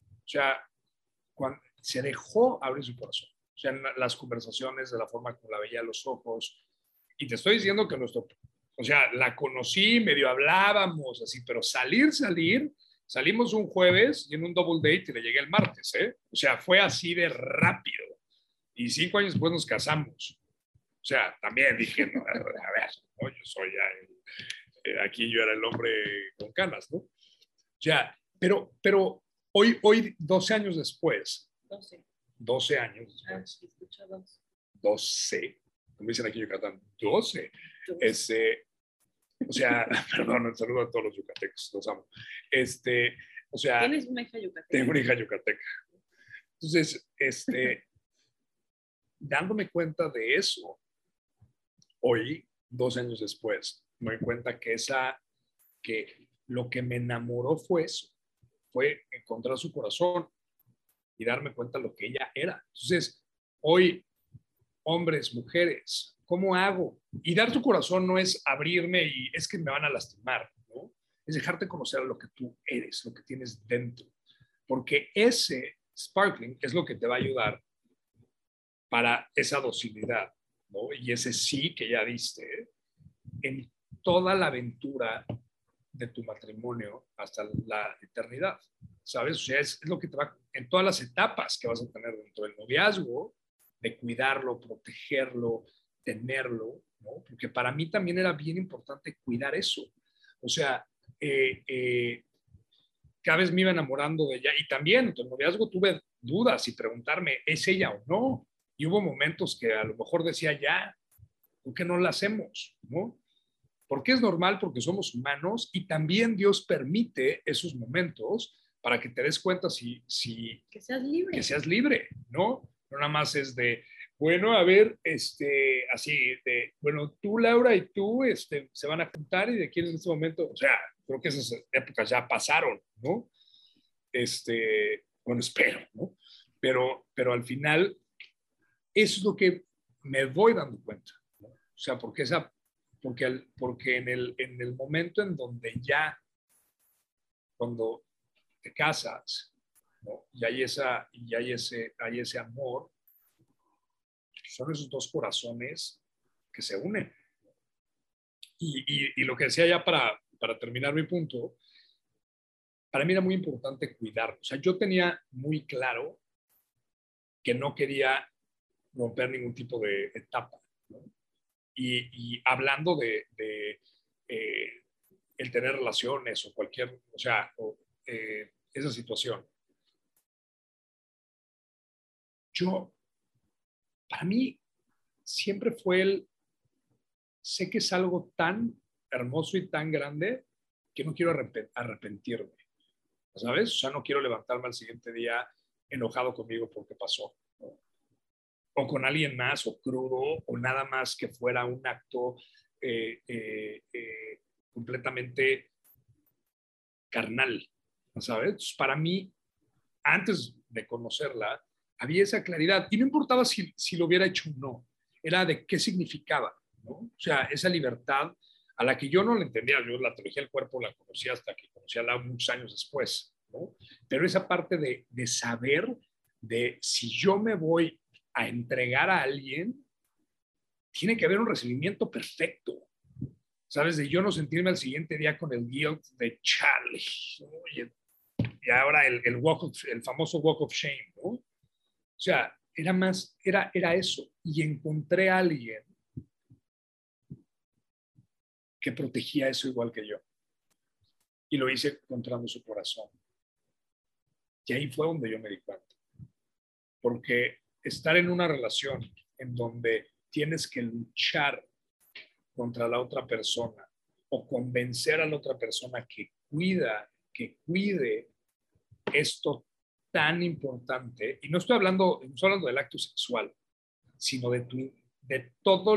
O sea, cuando se dejó abrir su corazón. O sea, en las conversaciones, de la forma como la veía los ojos. Y te estoy diciendo que nuestro, o sea, la conocí, medio hablábamos, así, pero salir, salir, salimos un jueves y en un double date le llegué el martes, ¿eh? O sea, fue así de rápido. Y cinco años después nos casamos. O sea, también dije, no, a ver, ¿no? yo soy ya, el- eh, aquí yo era el hombre con canas, ¿no? O sea, pero, pero hoy, hoy, 12 años después, 12. 12 años Ah, después, escucho dos. 12, como dicen aquí en Yucatán, 12, Dos. este, o sea, perdón, un saludo a todos los yucatecos, los amo. Este, O sea, Tienes una hija yucateca. tengo una hija yucateca. Entonces, este, dándome cuenta de eso, hoy, dos años después, me doy cuenta que esa, que lo que me enamoró fue eso, fue encontrar su corazón y darme cuenta de lo que ella era. Entonces, hoy, hombres, mujeres, ¿cómo hago? Y dar tu corazón no es abrirme y es que me van a lastimar, ¿no? Es dejarte conocer lo que tú eres, lo que tienes dentro. Porque ese sparkling es lo que te va a ayudar para esa docilidad, ¿no? Y ese sí que ya diste en toda la aventura de tu matrimonio hasta la eternidad, ¿sabes? O sea, es, es lo que te va, en todas las etapas que vas a tener dentro del noviazgo, de cuidarlo, protegerlo, tenerlo, ¿no? Porque para mí también era bien importante cuidar eso. O sea, eh, eh, cada vez me iba enamorando de ella y también en el noviazgo tuve dudas y preguntarme, ¿es ella o no? Y hubo momentos que a lo mejor decía, ya, ¿por qué no la hacemos? ¿No? Porque es normal, porque somos humanos y también Dios permite esos momentos para que te des cuenta si, si Que seas libre. que seas libre, ¿no? No nada más es de, bueno, a ver, este, así, de, bueno, tú, Laura, y tú, este, se van a juntar y de quién en este momento, o sea, creo que esas épocas ya pasaron, ¿no? Este, bueno, espero, ¿no? Pero, pero al final, eso es lo que me voy dando cuenta, ¿no? O sea, porque esa, porque, al- porque en, el, en el momento en donde ya, cuando te casas, ¿no? Y hay, esa, y hay, ese, hay ese amor, son esos dos corazones que se unen. Y, lo que decía ya para, para terminar mi punto, para mí era muy importante cuidar. O sea, yo tenía muy claro que no quería romper ningún tipo de etapa. Y, hablando de, eh, el tener relaciones o cualquier, o sea, eh, esa situación. Yo, para mí, siempre fue el, sé que es algo tan hermoso y tan grande que no quiero arrepen- arrepentirme, ¿sabes? O sea, no quiero levantarme al siguiente día enojado conmigo porque pasó. O con alguien más, o crudo, o nada más que fuera un acto eh, eh, eh, completamente carnal, ¿sabes? Para mí, antes de conocerla, había esa claridad y no importaba si, si lo hubiera hecho o no, era de qué significaba, ¿no? O sea, esa libertad a la que yo no la entendía, yo la teología del cuerpo la conocí hasta que conocí a la muchos años después, ¿no? Pero esa parte de, de saber de si yo me voy a entregar a alguien, tiene que haber un recibimiento perfecto, ¿sabes? De yo no sentirme al siguiente día con el guilt de Charlie, ¿no? y, y ahora el, el, walk of, el famoso walk of shame, ¿no? O sea, era más, era, era eso. Y encontré a alguien que protegía eso igual que yo. Y lo hice encontrando su corazón. Y ahí fue donde yo me di cuenta. Porque estar en una relación en donde tienes que luchar contra la otra persona o convencer a la otra persona que cuida, que cuide esto tan importante, y no estoy hablando, no estoy hablando del acto sexual, sino de, tu, de todo...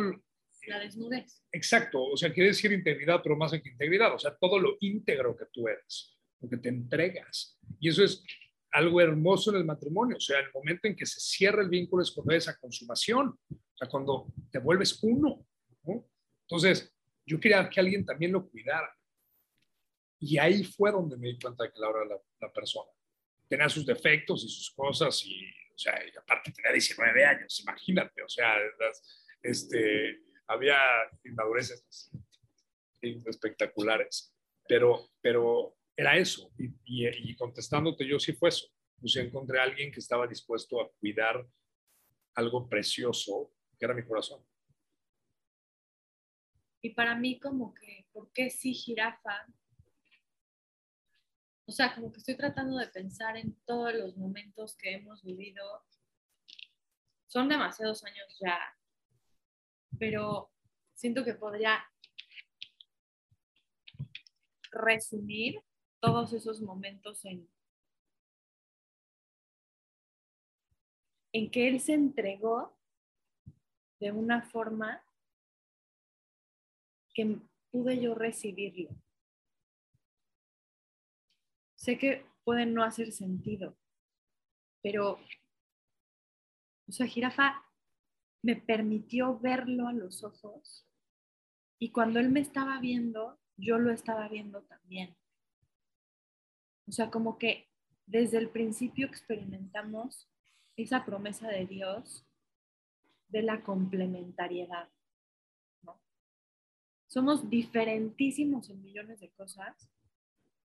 La desnudez. Exacto, o sea, quiere decir integridad, pero más que integridad, o sea, todo lo íntegro que tú eres, lo que te entregas. Y eso es algo hermoso en el matrimonio, o sea, el momento en que se cierra el vínculo es cuando hay esa consumación, o sea, cuando te vuelves uno. ¿no? Entonces, yo quería que alguien también lo cuidara. Y ahí fue donde me di cuenta de que Laura era la, la persona. Tenía sus defectos y sus cosas, y, o sea, y aparte tenía 19 años, imagínate, o sea, las, este, había inmadureces espectaculares, pero, pero era eso, y, y, y, contestándote yo sí fue eso, o sea, encontré a alguien que estaba dispuesto a cuidar algo precioso, que era mi corazón. Y para mí como que, ¿por qué sí jirafa? O sea, como que estoy tratando de pensar en todos los momentos que hemos vivido. Son demasiados años ya, pero siento que podría resumir todos esos momentos en, en que él se entregó de una forma que pude yo recibirlo. Sé que puede no hacer sentido, pero, o sea, Jirafa me permitió verlo a los ojos y cuando él me estaba viendo, yo lo estaba viendo también. O sea, como que desde el principio experimentamos esa promesa de Dios de la complementariedad. ¿no? Somos diferentísimos en millones de cosas,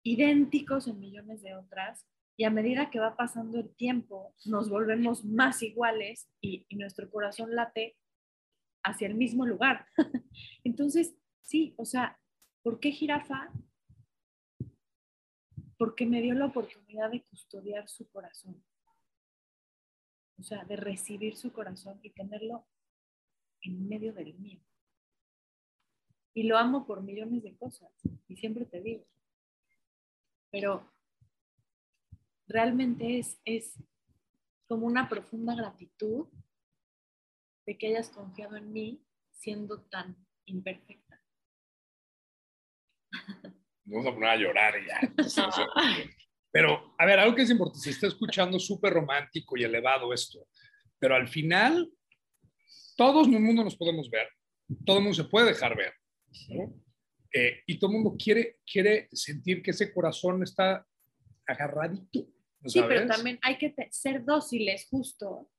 idénticos en millones de otras, y a medida que va pasando el tiempo, nos volvemos más iguales y, nuestro corazón late hacia el mismo lugar. Entonces, sí, o sea, ¿por qué jirafa? Porque me dio la oportunidad de custodiar su corazón. O sea, de recibir su corazón y tenerlo en medio del mío. Y lo amo por millones de cosas, y siempre te digo. Pero realmente es, es como una profunda gratitud de que hayas confiado en mí siendo tan imperfecta. Vamos a poner a llorar ya. Pero, a ver, algo que es importante, se está escuchando súper romántico y elevado esto, pero al final, todos en el mundo nos podemos ver, todo el mundo se puede dejar ver, ¿no? Eh, y todo el mundo quiere, quiere sentir que ese corazón está agarradito. ¿no Sí, pero también hay que ser dóciles, justo.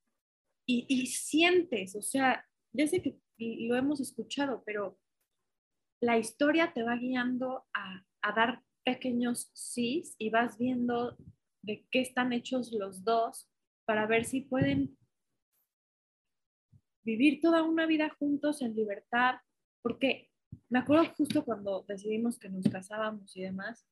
Y, y sientes, o sea, ya sé que lo hemos escuchado, pero la historia te va guiando a, a dar pequeños sís y vas viendo de qué están hechos los dos para ver si pueden vivir toda una vida juntos en libertad, porque me acuerdo justo cuando decidimos que nos casábamos y demás,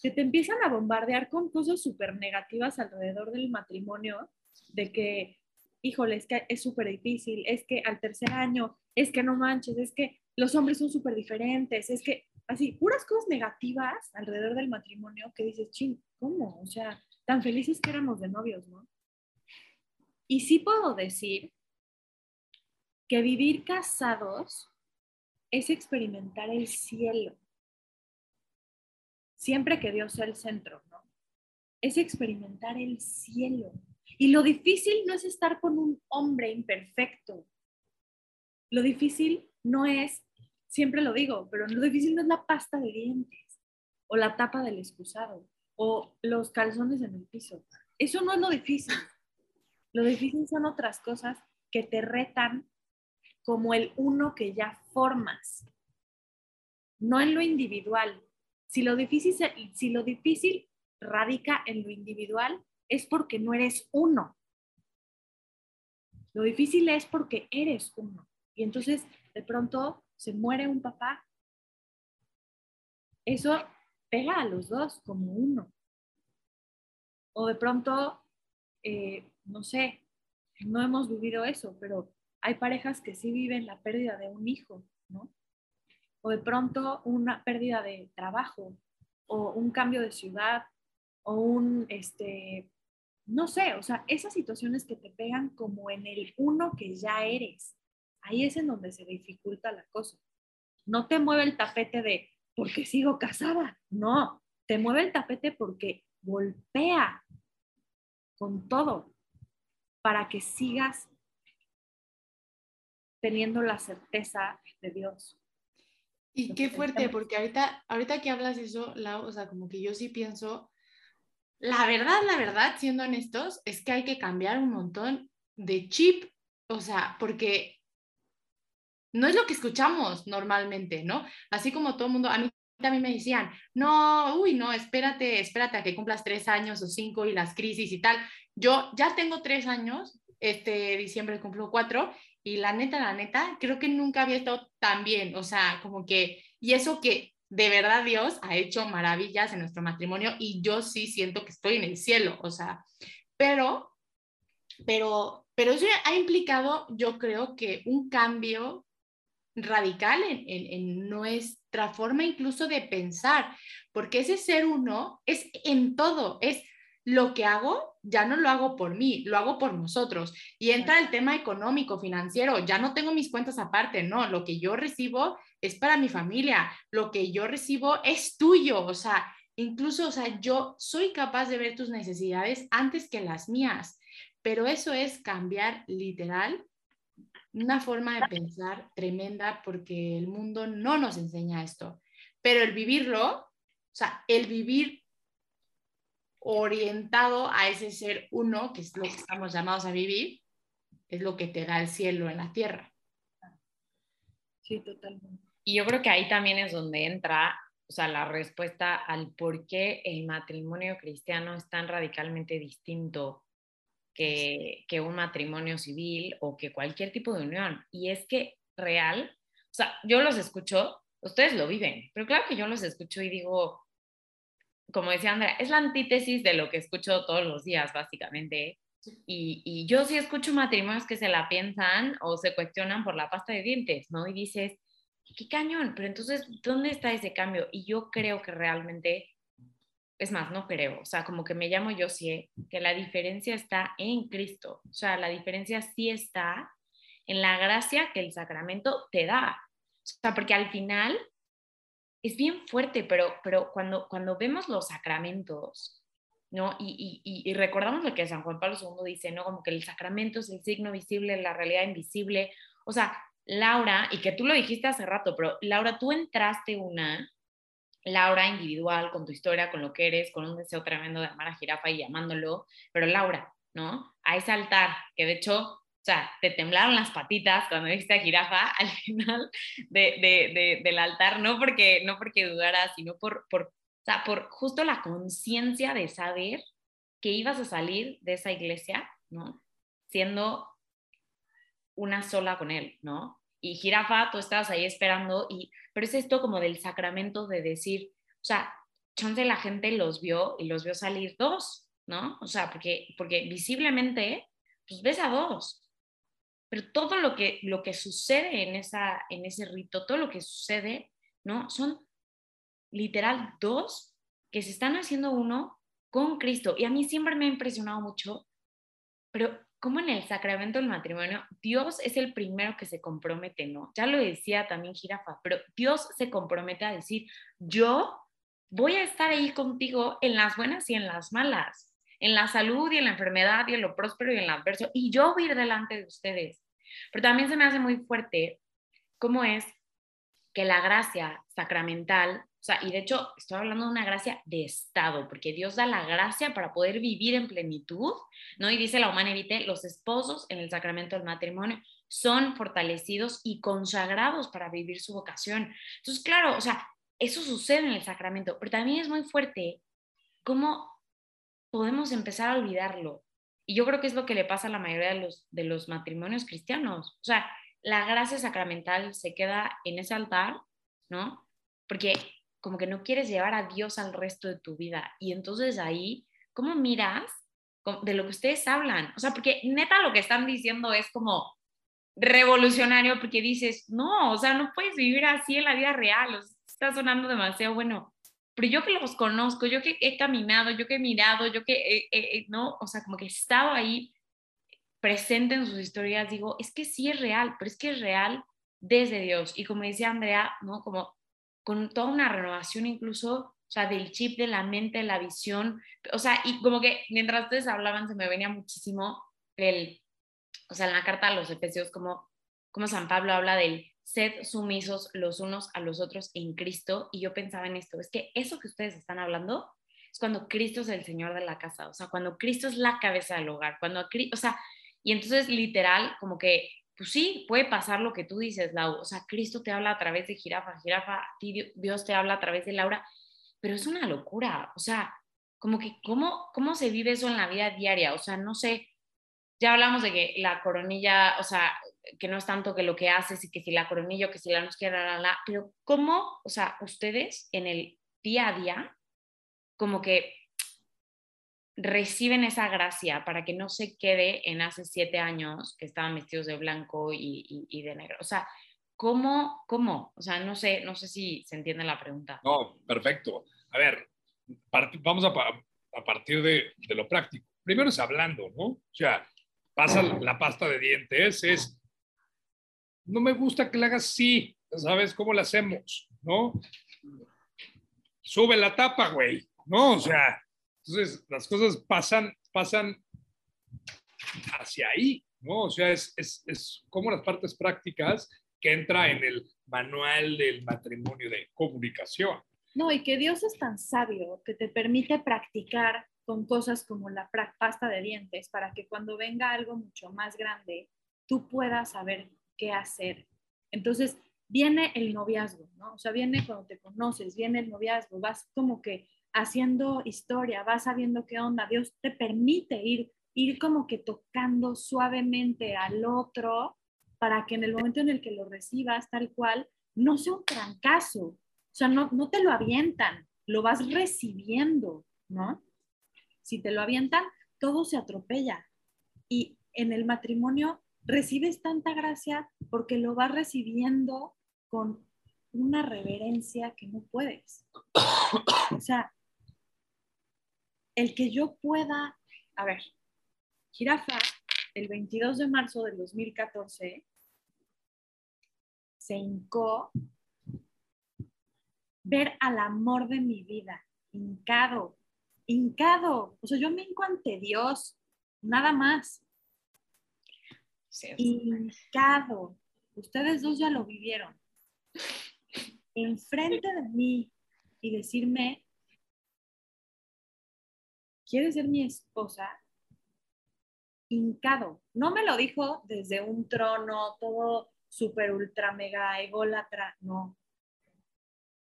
que te empiezan a bombardear con cosas súper negativas alrededor del matrimonio, de que, híjole, es que es súper difícil, es que al tercer año, es que no manches, es que los hombres son súper diferentes, es que así, puras cosas negativas alrededor del matrimonio que dices, ching, ¿cómo? O sea, tan felices que éramos de novios, ¿no? Y sí puedo decir que vivir casados es experimentar el cielo siempre que Dios sea el centro, ¿no? Es experimentar el cielo. Y lo difícil no es estar con un hombre imperfecto. Lo difícil no es, siempre lo digo, pero lo difícil no es la pasta de dientes o la tapa del excusado o los calzones en el piso. Eso no es lo difícil. Lo difícil son otras cosas que te retan como el uno que ya formas, no en lo individual, si lo difícil, si lo difícil radica en lo individual, es porque no eres uno. Lo difícil es porque eres uno. Y entonces, de pronto, se muere un papá. Eso pega a los dos como uno. O de pronto, eh, no sé, no hemos vivido eso, pero hay parejas que sí viven la pérdida de un hijo, ¿no? o de pronto una pérdida de trabajo o un cambio de ciudad o un, este, no sé, o sea, esas situaciones que te pegan como en el uno que ya eres, ahí es en donde se dificulta la cosa. No te mueve el tapete de porque sigo casada, no, te mueve el tapete porque golpea con todo para que sigas teniendo la certeza de Dios. Y qué fuerte, porque ahorita, ahorita que hablas eso, Lau, o sea, como que yo sí pienso, la verdad, la verdad, siendo honestos, es que hay que cambiar un montón de chip, o sea, porque no es lo que escuchamos normalmente, ¿no? Así como todo el mundo, a mí también me decían, no, uy, no, espérate, espérate a que cumplas tres años o cinco y las crisis y tal. Yo ya tengo tres años, este diciembre cumplo cuatro, y la neta, la neta, creo que nunca había estado tan bien, o sea, como que, y eso que de verdad Dios ha hecho maravillas en nuestro matrimonio y yo sí siento que estoy en el cielo, o sea, pero, pero, pero eso ha implicado, yo creo que un cambio radical en, en, nuestra forma incluso de pensar, porque ese ser uno es en todo, es lo que hago, ya no lo hago por mí, lo hago por nosotros. Y entra el tema económico, financiero, ya no tengo mis cuentas aparte, no, lo que yo recibo es para mi familia, lo que yo recibo es tuyo, o sea, incluso, o sea, yo soy capaz de ver tus necesidades antes que las mías, pero eso es cambiar literal una forma de pensar tremenda porque el mundo no nos enseña esto. Pero el vivirlo, o sea, el vivir orientado a ese ser uno, que es lo que estamos llamados a vivir, es lo que te da el cielo en la tierra. Sí, totalmente. Y yo creo que ahí también es donde entra, o sea, la respuesta al por qué el matrimonio cristiano es tan radicalmente distinto que, que un matrimonio civil o que cualquier tipo de unión. Y es que real, o sea, yo los escucho, ustedes lo viven, pero claro que yo los escucho y digo, como decía Andrea, es la antítesis de lo que escucho todos los días, básicamente. Y, y, yo sí escucho matrimonios que se la piensan o se cuestionan por la pasta de dientes, ¿no? Y dices, qué cañón, pero entonces, ¿dónde está ese cambio? Y yo creo que realmente es más, no creo, o sea, como que me llamo yo sí, que la diferencia está en Cristo, o sea, la diferencia sí está en la gracia que el sacramento te da, o sea, porque al final es bien fuerte, pero, pero cuando, cuando vemos los sacramentos, ¿no? Y, y, y, recordamos lo que San Juan Pablo II dice, ¿no? Como que el sacramento es el signo visible, la realidad invisible, o sea, Laura, y que tú lo dijiste hace rato, pero Laura, tú entraste una Laura individual, con tu historia, con lo que eres, con un deseo tremendo de amar a Jirafa y llamándolo, pero Laura, ¿no? A ese altar, que de hecho, o sea, te temblaron las patitas cuando dijiste a Jirafa al final de, del altar, no porque, no porque dudaras, sino por, por, o sea, por justo la conciencia de saber que ibas a salir de esa iglesia, ¿no? Siendo una sola con él, ¿no? y jirafa, tú estabas ahí esperando, y, pero es esto como del sacramento de decir, o sea, chance la gente los vio y los vio salir dos, ¿no? O sea, porque, porque visiblemente, pues ves a dos, pero todo lo que, lo que sucede en, esa, en ese rito, todo lo que sucede, ¿no? Son literal dos que se están haciendo uno con Cristo. Y a mí siempre me ha impresionado mucho, pero como en el sacramento del matrimonio, Dios es el primero que se compromete, ¿no? Ya lo decía también Jirafa, pero Dios se compromete a decir, yo voy a estar ahí contigo en las buenas y en las malas, en la salud y en la enfermedad y en lo próspero y en lo adverso, y yo voy a ir delante de ustedes. Pero también se me hace muy fuerte cómo es que la gracia sacramental o sea, y de hecho estoy hablando de una gracia de Estado, porque Dios da la gracia para poder vivir en plenitud, ¿no? Y dice la humana evite, los esposos en el sacramento del matrimonio son fortalecidos y consagrados para vivir su vocación. Entonces, claro, o sea, eso sucede en el sacramento, pero también es muy fuerte cómo podemos empezar a olvidarlo. Y yo creo que es lo que le pasa a la mayoría de los, de los matrimonios cristianos. O sea, la gracia sacramental se queda en ese altar, ¿no? Porque como que no quieres llevar a Dios al resto de tu vida. Y entonces ahí, ¿cómo miras de lo que ustedes hablan? O sea, porque neta lo que están diciendo es como revolucionario porque dices, no, o sea, no puedes vivir así en la vida real, está sonando demasiado bueno. Pero yo que los conozco, yo que he caminado, yo que he mirado, yo que, no, o sea, como que he estado ahí presente en sus historias, digo, es que sí es real, pero es que es real desde Dios. Y como decía Andrea, ¿no? Como con toda una renovación incluso, o sea, del chip de la mente, la visión, o sea, y como que mientras ustedes hablaban se me venía muchísimo el, o sea, en la carta a los Efesios, como, como San Pablo habla del sed sumisos los unos a los otros en Cristo, y yo pensaba en esto, es que eso que ustedes están hablando es cuando Cristo es el Señor de la casa, o sea, cuando Cristo es la cabeza del hogar, cuando, o sea, y entonces literal, como que pues sí, puede pasar lo que tú dices, Lau. O sea, Cristo te habla a través de jirafa, jirafa, Dios te habla a través de Laura, pero es una locura. O sea, como que, ¿cómo, cómo se vive eso en la vida diaria? O sea, no sé, ya hablamos de que la coronilla, o sea, que no es tanto que lo que haces y que si la coronilla o que si la nos quiera, la, la, pero ¿cómo, o sea, ustedes en el día a día, como que reciben esa gracia para que no se quede en hace siete años que estaban vestidos de blanco y, de negro. O sea, ¿cómo, cómo? O sea, no sé, no sé si se entiende la pregunta. No, perfecto. A ver, vamos a, a partir de, de, lo práctico. Primero es hablando, ¿no? O sea, pasa la pasta de dientes, es, no me gusta que la hagas así, ¿sabes cómo la hacemos? ¿No? Sube la tapa, güey, ¿no? O sea, entonces las cosas pasan, pasan hacia ahí, ¿no? O sea, es, es, es como las partes prácticas que entra en el manual del matrimonio de comunicación. No, y que Dios es tan sabio que te permite practicar con cosas como la pasta de dientes para que cuando venga algo mucho más grande, tú puedas saber hacer. Entonces, viene el noviazgo, ¿no? O sea, viene cuando te conoces, viene el noviazgo, vas como que haciendo historia, vas sabiendo qué onda, Dios te permite ir, ir como que tocando suavemente al otro para que en el momento en el que lo recibas tal cual, no sea un trancazo, o sea, no, no te lo avientan, lo vas recibiendo, ¿no? Si te lo avientan, todo se atropella. Y en el matrimonio recibes tanta gracia porque lo vas recibiendo con una reverencia que no puedes. O sea, el que yo pueda, a ver, jirafa, el 22 de marzo del 2014, se hincó ver al amor de mi vida, hincado, hincado. O sea, yo me hinco ante Dios, nada más. Hincado. Ustedes dos ya lo vivieron. Enfrente de mí y decirme, ¿quieres ser mi esposa? Hincado. No me lo dijo desde un trono, todo super ultra mega ególatra, no.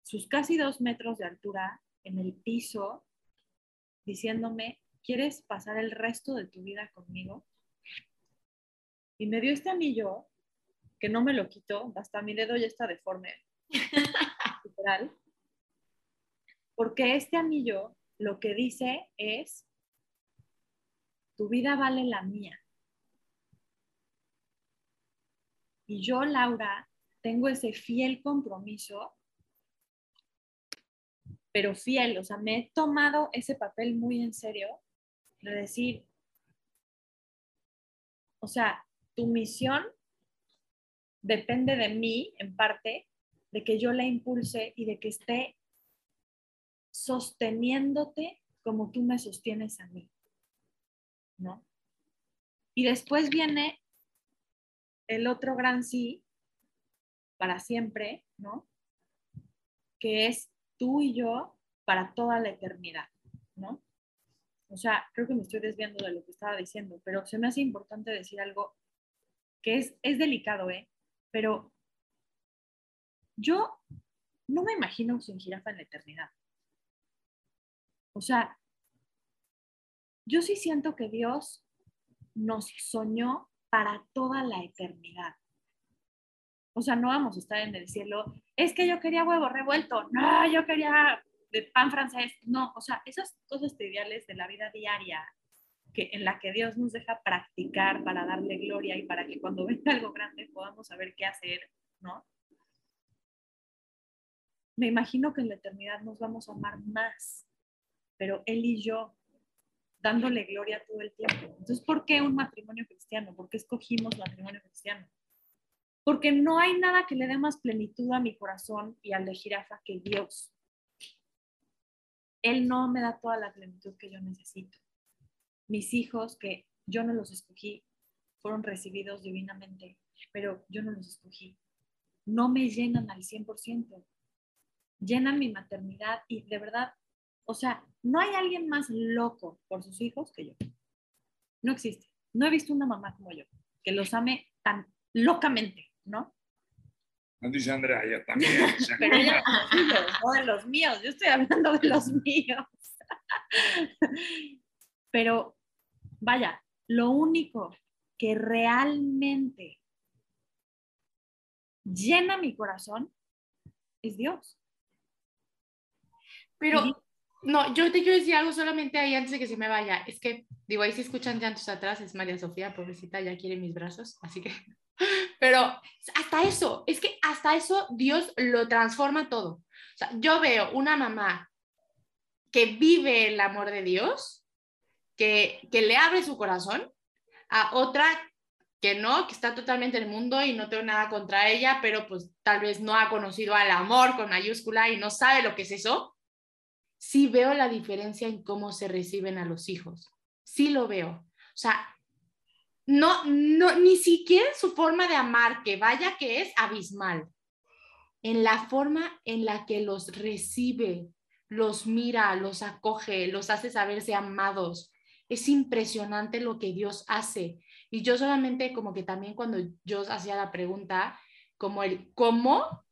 Sus casi dos metros de altura en el piso, diciéndome, ¿quieres pasar el resto de tu vida conmigo? Y me dio este anillo, que no me lo quito, hasta mi dedo ya está deforme, literal, porque este anillo lo que dice es, tu vida vale la mía. Y yo, Laura, tengo ese fiel compromiso, pero fiel, o sea, me he tomado ese papel muy en serio de decir, o sea, tu misión depende de mí, en parte, de que yo la impulse y de que esté sosteniéndote como tú me sostienes a mí, ¿no? Y después viene el otro gran sí para siempre, ¿no? Que es tú y yo para toda la eternidad, ¿no? O sea, creo que me estoy desviando de lo que estaba diciendo, pero se me hace importante decir algo que es, es delicado, ¿eh? Pero yo no me imagino sin jirafa en la eternidad. O sea, yo sí siento que Dios nos soñó para toda la eternidad. O sea, no vamos a estar en el cielo, es que yo quería huevo revuelto, no, yo quería de pan francés, no, o sea, esas cosas triviales de la vida diaria que, en la que Dios nos deja practicar para darle gloria y para que cuando venga algo grande podamos saber qué hacer, ¿no? Me imagino que en la eternidad nos vamos a amar más, pero Él y yo dándole gloria todo el tiempo. Entonces, ¿por qué un matrimonio cristiano? ¿Por qué escogimos matrimonio cristiano? Porque no hay nada que le dé más plenitud a mi corazón y al de jirafa que Dios. Él no me da toda la plenitud que yo necesito. Mis hijos, que yo no los escogí, fueron recibidos divinamente, pero yo no los escogí. No me llenan al 100%. Llenan mi maternidad y de verdad o sea, no hay alguien más loco por sus hijos que yo. No existe. No he visto una mamá como yo, que los ame tan locamente, ¿no? Dice Andrea, ella también. Pero ella no de los míos. Yo estoy hablando de los míos. Pero, vaya, lo único que realmente llena mi corazón es Dios. Pero no, yo te quiero decir algo solamente ahí antes de que se me vaya. Es que, digo, ahí si escuchan llantos atrás, es María Sofía, pobrecita, ya quiere mis brazos, así que Pero hasta eso, es que hasta eso Dios lo transforma todo. O sea, yo veo una mamá que vive el amor de Dios, que, le abre su corazón, a otra que no, que está totalmente en el mundo y no tengo nada contra ella, pero pues tal vez no ha conocido al amor con mayúscula y no sabe lo que es eso, sí veo la diferencia en cómo se reciben a los hijos. Sí lo veo. O sea, no, no, ni siquiera su forma de amar, que vaya que es abismal, en la forma en la que los recibe, los mira, los acoge, los hace saberse amados. Es impresionante lo que Dios hace. Y yo solamente como que también cuando yo hacía la pregunta, como el cómo,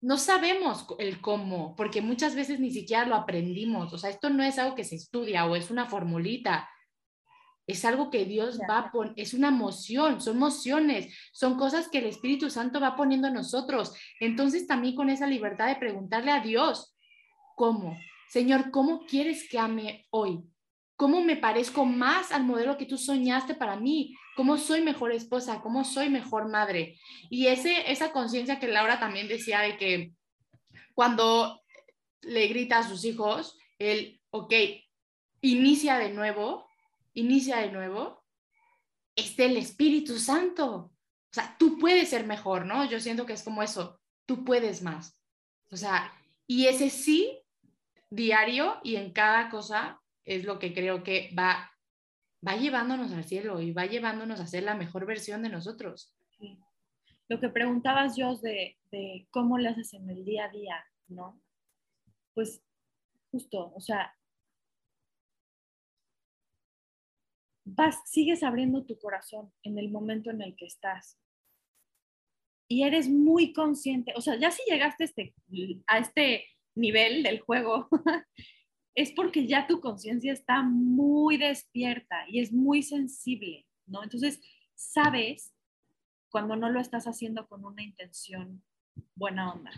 no sabemos el cómo, porque muchas veces ni siquiera lo aprendimos. O sea, esto no es algo que se estudia o es una formulita. Es algo que Dios va a poner, es una emoción, son emociones, son cosas que el Espíritu Santo va poniendo en nosotros. Entonces también con esa libertad de preguntarle a Dios, ¿cómo? Señor, ¿cómo quieres que ame hoy? Cómo me parezco más al modelo que tú soñaste para mí, cómo soy mejor esposa, cómo soy mejor madre. Y ese, esa conciencia que Laura también decía de que cuando le grita a sus hijos, él, ok, inicia de nuevo, inicia de nuevo, es del Espíritu Santo. O sea, tú puedes ser mejor, ¿no? Yo siento que es como eso, tú puedes más. O sea, y ese sí diario y en cada cosa es lo que creo que va, va llevándonos al cielo y va llevándonos a ser la mejor versión de nosotros. Lo que preguntabas yo de, de cómo le haces en el día a día, ¿no? Pues justo, o sea, vas, sigues abriendo tu corazón en el momento en el que estás. Y eres muy consciente, o sea, ya si llegaste este, a este nivel del juego, es porque ya tu conciencia está muy despierta y es muy sensible, ¿no? Entonces, sabes cuando no lo estás haciendo con una intención buena onda.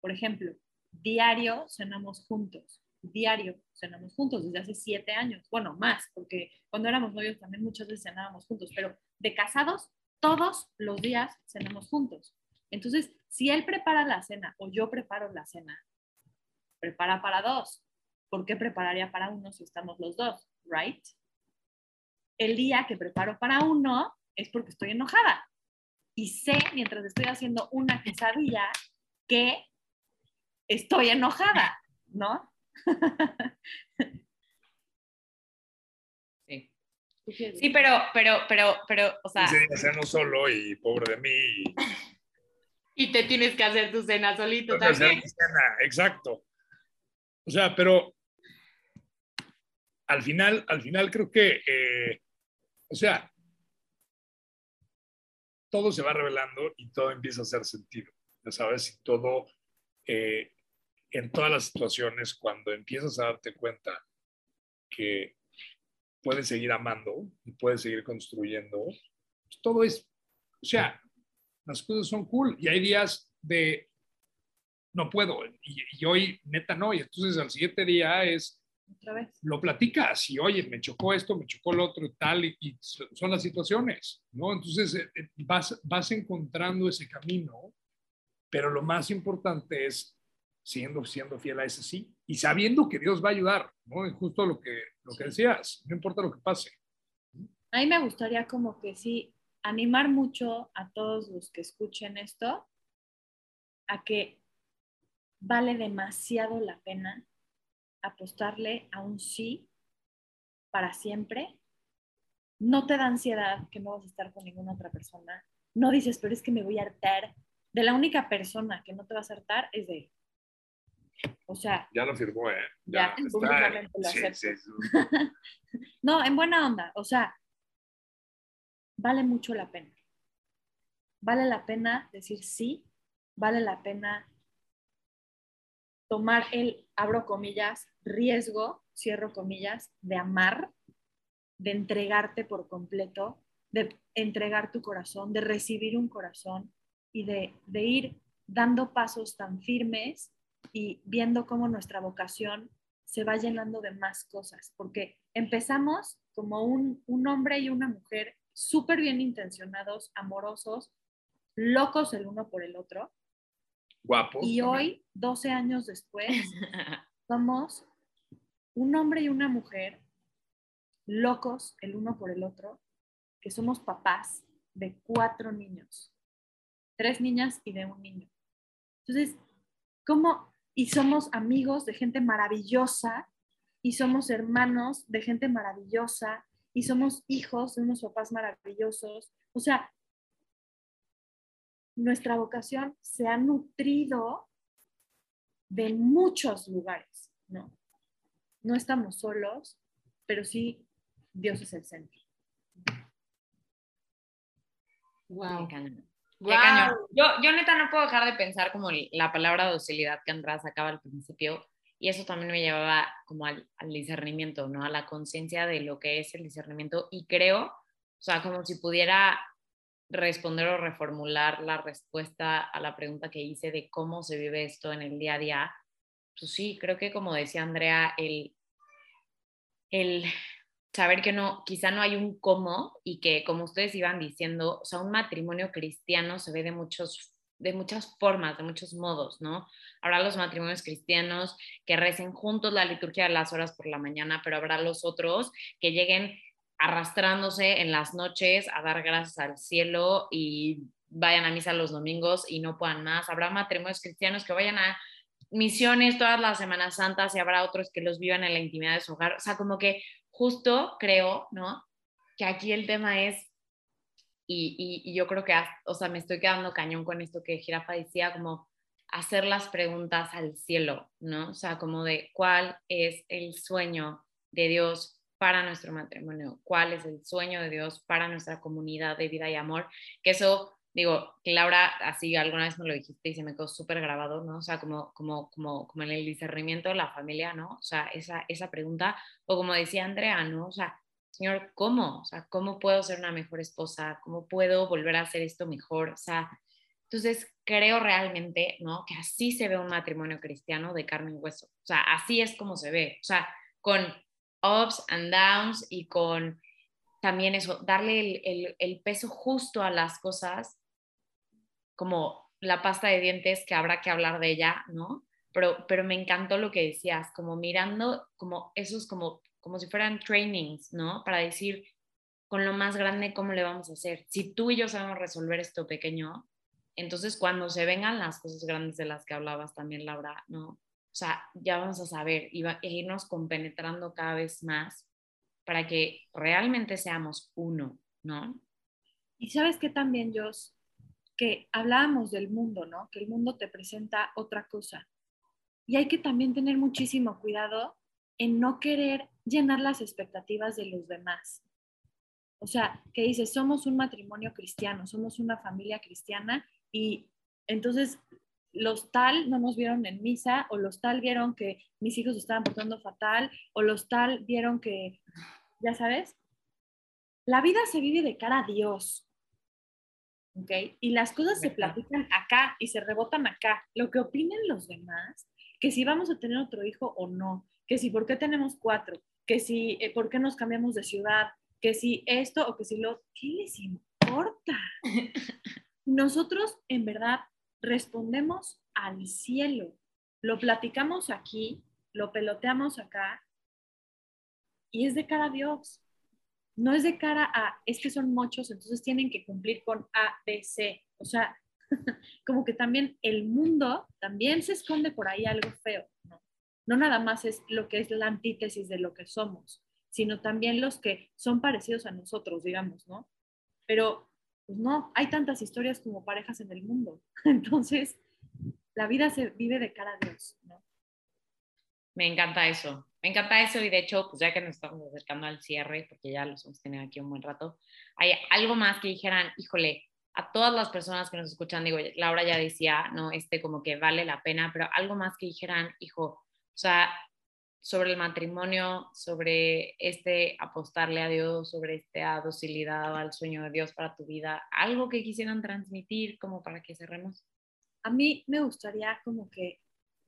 Por ejemplo, diario cenamos juntos, diario cenamos juntos desde hace siete años, bueno, más, porque cuando éramos novios también muchas veces cenábamos juntos, pero de casados, todos los días cenamos juntos. Entonces, si él prepara la cena o yo preparo la cena, prepara para dos, ¿por qué prepararía para uno si estamos los dos? ¿Right? El día que preparo para uno es porque estoy enojada. Y sé, mientras estoy haciendo una quesadilla, que estoy enojada, ¿no? Sí. Sí, pero, pero, pero, pero, o sea. Sí, ceno solo y pobre de mí. Y te tienes que hacer tu cena solito que hacer también. mi cena, exacto. O sea, pero al final, al final creo que, eh, o sea, todo se va revelando y todo empieza a hacer sentido, ya sabes, y todo, eh, en todas las situaciones, cuando empiezas a darte cuenta que puedes seguir amando y puedes seguir construyendo, pues todo es, o sea, las cosas son cool y hay días de no puedo y, y hoy neta no y entonces al siguiente día es Otra vez. lo platicas y oye, me chocó esto, me chocó lo otro y tal, y, y son las situaciones, ¿no? Entonces eh, eh, vas, vas encontrando ese camino, pero lo más importante es siendo, siendo fiel a ese sí y sabiendo que Dios va a ayudar, ¿no? Es justo lo que, lo que decías, no importa lo que pase. A mí me gustaría como que sí animar mucho a todos los que escuchen esto a que vale demasiado la pena apostarle a un sí para siempre. No te da ansiedad que no vas a estar con ninguna otra persona. No dices, pero es que me voy a hartar. De la única persona que no te vas a hartar es de él. O sea, Ya lo firmó, ¿eh? Ya, públicamente lo sí, sí. no, en buena onda. O sea, vale mucho la pena. Vale la pena decir sí, vale la pena tomar el, abro comillas, riesgo, cierro comillas, de amar, de entregarte por completo, de entregar tu corazón, de recibir un corazón y de, de ir dando pasos tan firmes y viendo cómo nuestra vocación se va llenando de más cosas, porque empezamos como un, un hombre y una mujer súper bien intencionados, amorosos, locos el uno por el otro. Guapos. Y también. hoy, 12 años después, somos un hombre y una mujer locos el uno por el otro, que somos papás de cuatro niños, tres niñas y de un niño. Entonces, ¿cómo? Y somos amigos de gente maravillosa, y somos hermanos de gente maravillosa, y somos hijos de unos papás maravillosos. O sea, nuestra vocación se ha nutrido de muchos lugares, ¿no? No estamos solos, pero sí Dios es el centro. Qué Wow. Wow. Yo, yo neta no puedo dejar de pensar como la palabra docilidad que András sacaba al principio y eso también me llevaba como al, al discernimiento, ¿no? A la conciencia de lo que es el discernimiento y creo, o sea, como si pudiera responder o reformular la respuesta a la pregunta que hice de cómo se vive esto en el día a día, pues sí, creo que como decía Andrea, el, el saber que no, quizá no hay un cómo y que como ustedes iban diciendo, o sea, un matrimonio cristiano se ve de muchos de muchas formas, de muchos modos, ¿no? Habrá los matrimonios cristianos que recen juntos la liturgia de las horas por la mañana, pero habrá los otros que lleguen arrastrándose en las noches a dar gracias al cielo y vayan a misa los domingos y no puedan más. Habrá matrimonios cristianos que vayan a misiones todas las Semanas Santas y habrá otros que los vivan en la intimidad de su hogar. O sea, como que justo creo, ¿no? Que aquí el tema es, y, yo creo que, o sea, me estoy quedando cañón con esto que Girafa decía, como hacer las preguntas al cielo, ¿no? O sea, como de cuál es el sueño de Dios para nuestro matrimonio, cuál es el sueño de Dios para nuestra comunidad de vida y amor, que eso digo, Laura, así alguna vez me lo dijiste y se me quedó súper grabado, ¿no? O sea, como, como, como, como en el discernimiento de la familia, ¿no? O sea, esa, esa pregunta, o como decía Andrea, ¿no? O sea, Señor, ¿cómo? O sea, ¿cómo puedo ser una mejor esposa? ¿Cómo puedo volver a hacer esto mejor? O sea, entonces creo realmente, ¿no? Que así se ve un matrimonio cristiano de carne y hueso. O sea, así es como se ve. O sea, con ups and downs y con también eso, darle el, el, el peso justo a las cosas como la pasta de dientes que habrá que hablar de ella, ¿no? Pero, pero me encantó lo que decías, como mirando como esos como, como si fueran trainings, ¿no? Para decir con lo más grande cómo le vamos a hacer. Si tú y yo sabemos resolver esto pequeño, entonces cuando se vengan las cosas grandes de las que hablabas también, Laura, ¿no? Sea, ya vamos a saber y va, e irnos compenetrando cada vez más para que realmente seamos uno, ¿no? Y sabes que también, Jos, que hablábamos del mundo, ¿no? Que el mundo te presenta otra cosa. Y hay que también tener muchísimo cuidado en no querer llenar las expectativas de los demás. O sea, que dices, somos un matrimonio cristiano, somos una familia cristiana y entonces los tal no nos vieron en misa o los tal vieron que mis hijos estaban portando fatal o los tal vieron que, ya sabes, la vida se vive de cara a Dios. ¿ok? Y las cosas se platican acá y se rebotan acá. Lo que opinen los demás, que si vamos a tener otro hijo o no, que si por qué tenemos cuatro, que si eh, por qué nos cambiamos de ciudad, que si esto o que si lo, ¿qué les importa? Nosotros en verdad respondemos al cielo, lo platicamos aquí, lo peloteamos acá y es de cara a Dios. No es de cara a, es que son muchos, entonces tienen que cumplir con A, B, C. O sea, como que también el mundo también se esconde por ahí algo feo, ¿no? No nada más es lo que es la antítesis de lo que somos, sino también los que son parecidos a nosotros, digamos, ¿no? Pero, pues no, hay tantas historias como parejas en el mundo. Entonces, la vida se vive de cara a Dios, ¿no? Me encanta eso. Me encanta eso y de hecho, pues ya que nos estamos acercando al cierre, porque ya los hemos tenido aquí un buen rato, hay algo más que dijeran, híjole, a todas las personas que nos escuchan, digo, Laura ya decía, no, este como que vale la pena, pero algo más que dijeran, hijo, o sea, sobre el matrimonio, sobre este apostarle a Dios, sobre esta docilidad al sueño de Dios para tu vida, algo que quisieran transmitir como para que cerremos. A mí me gustaría como que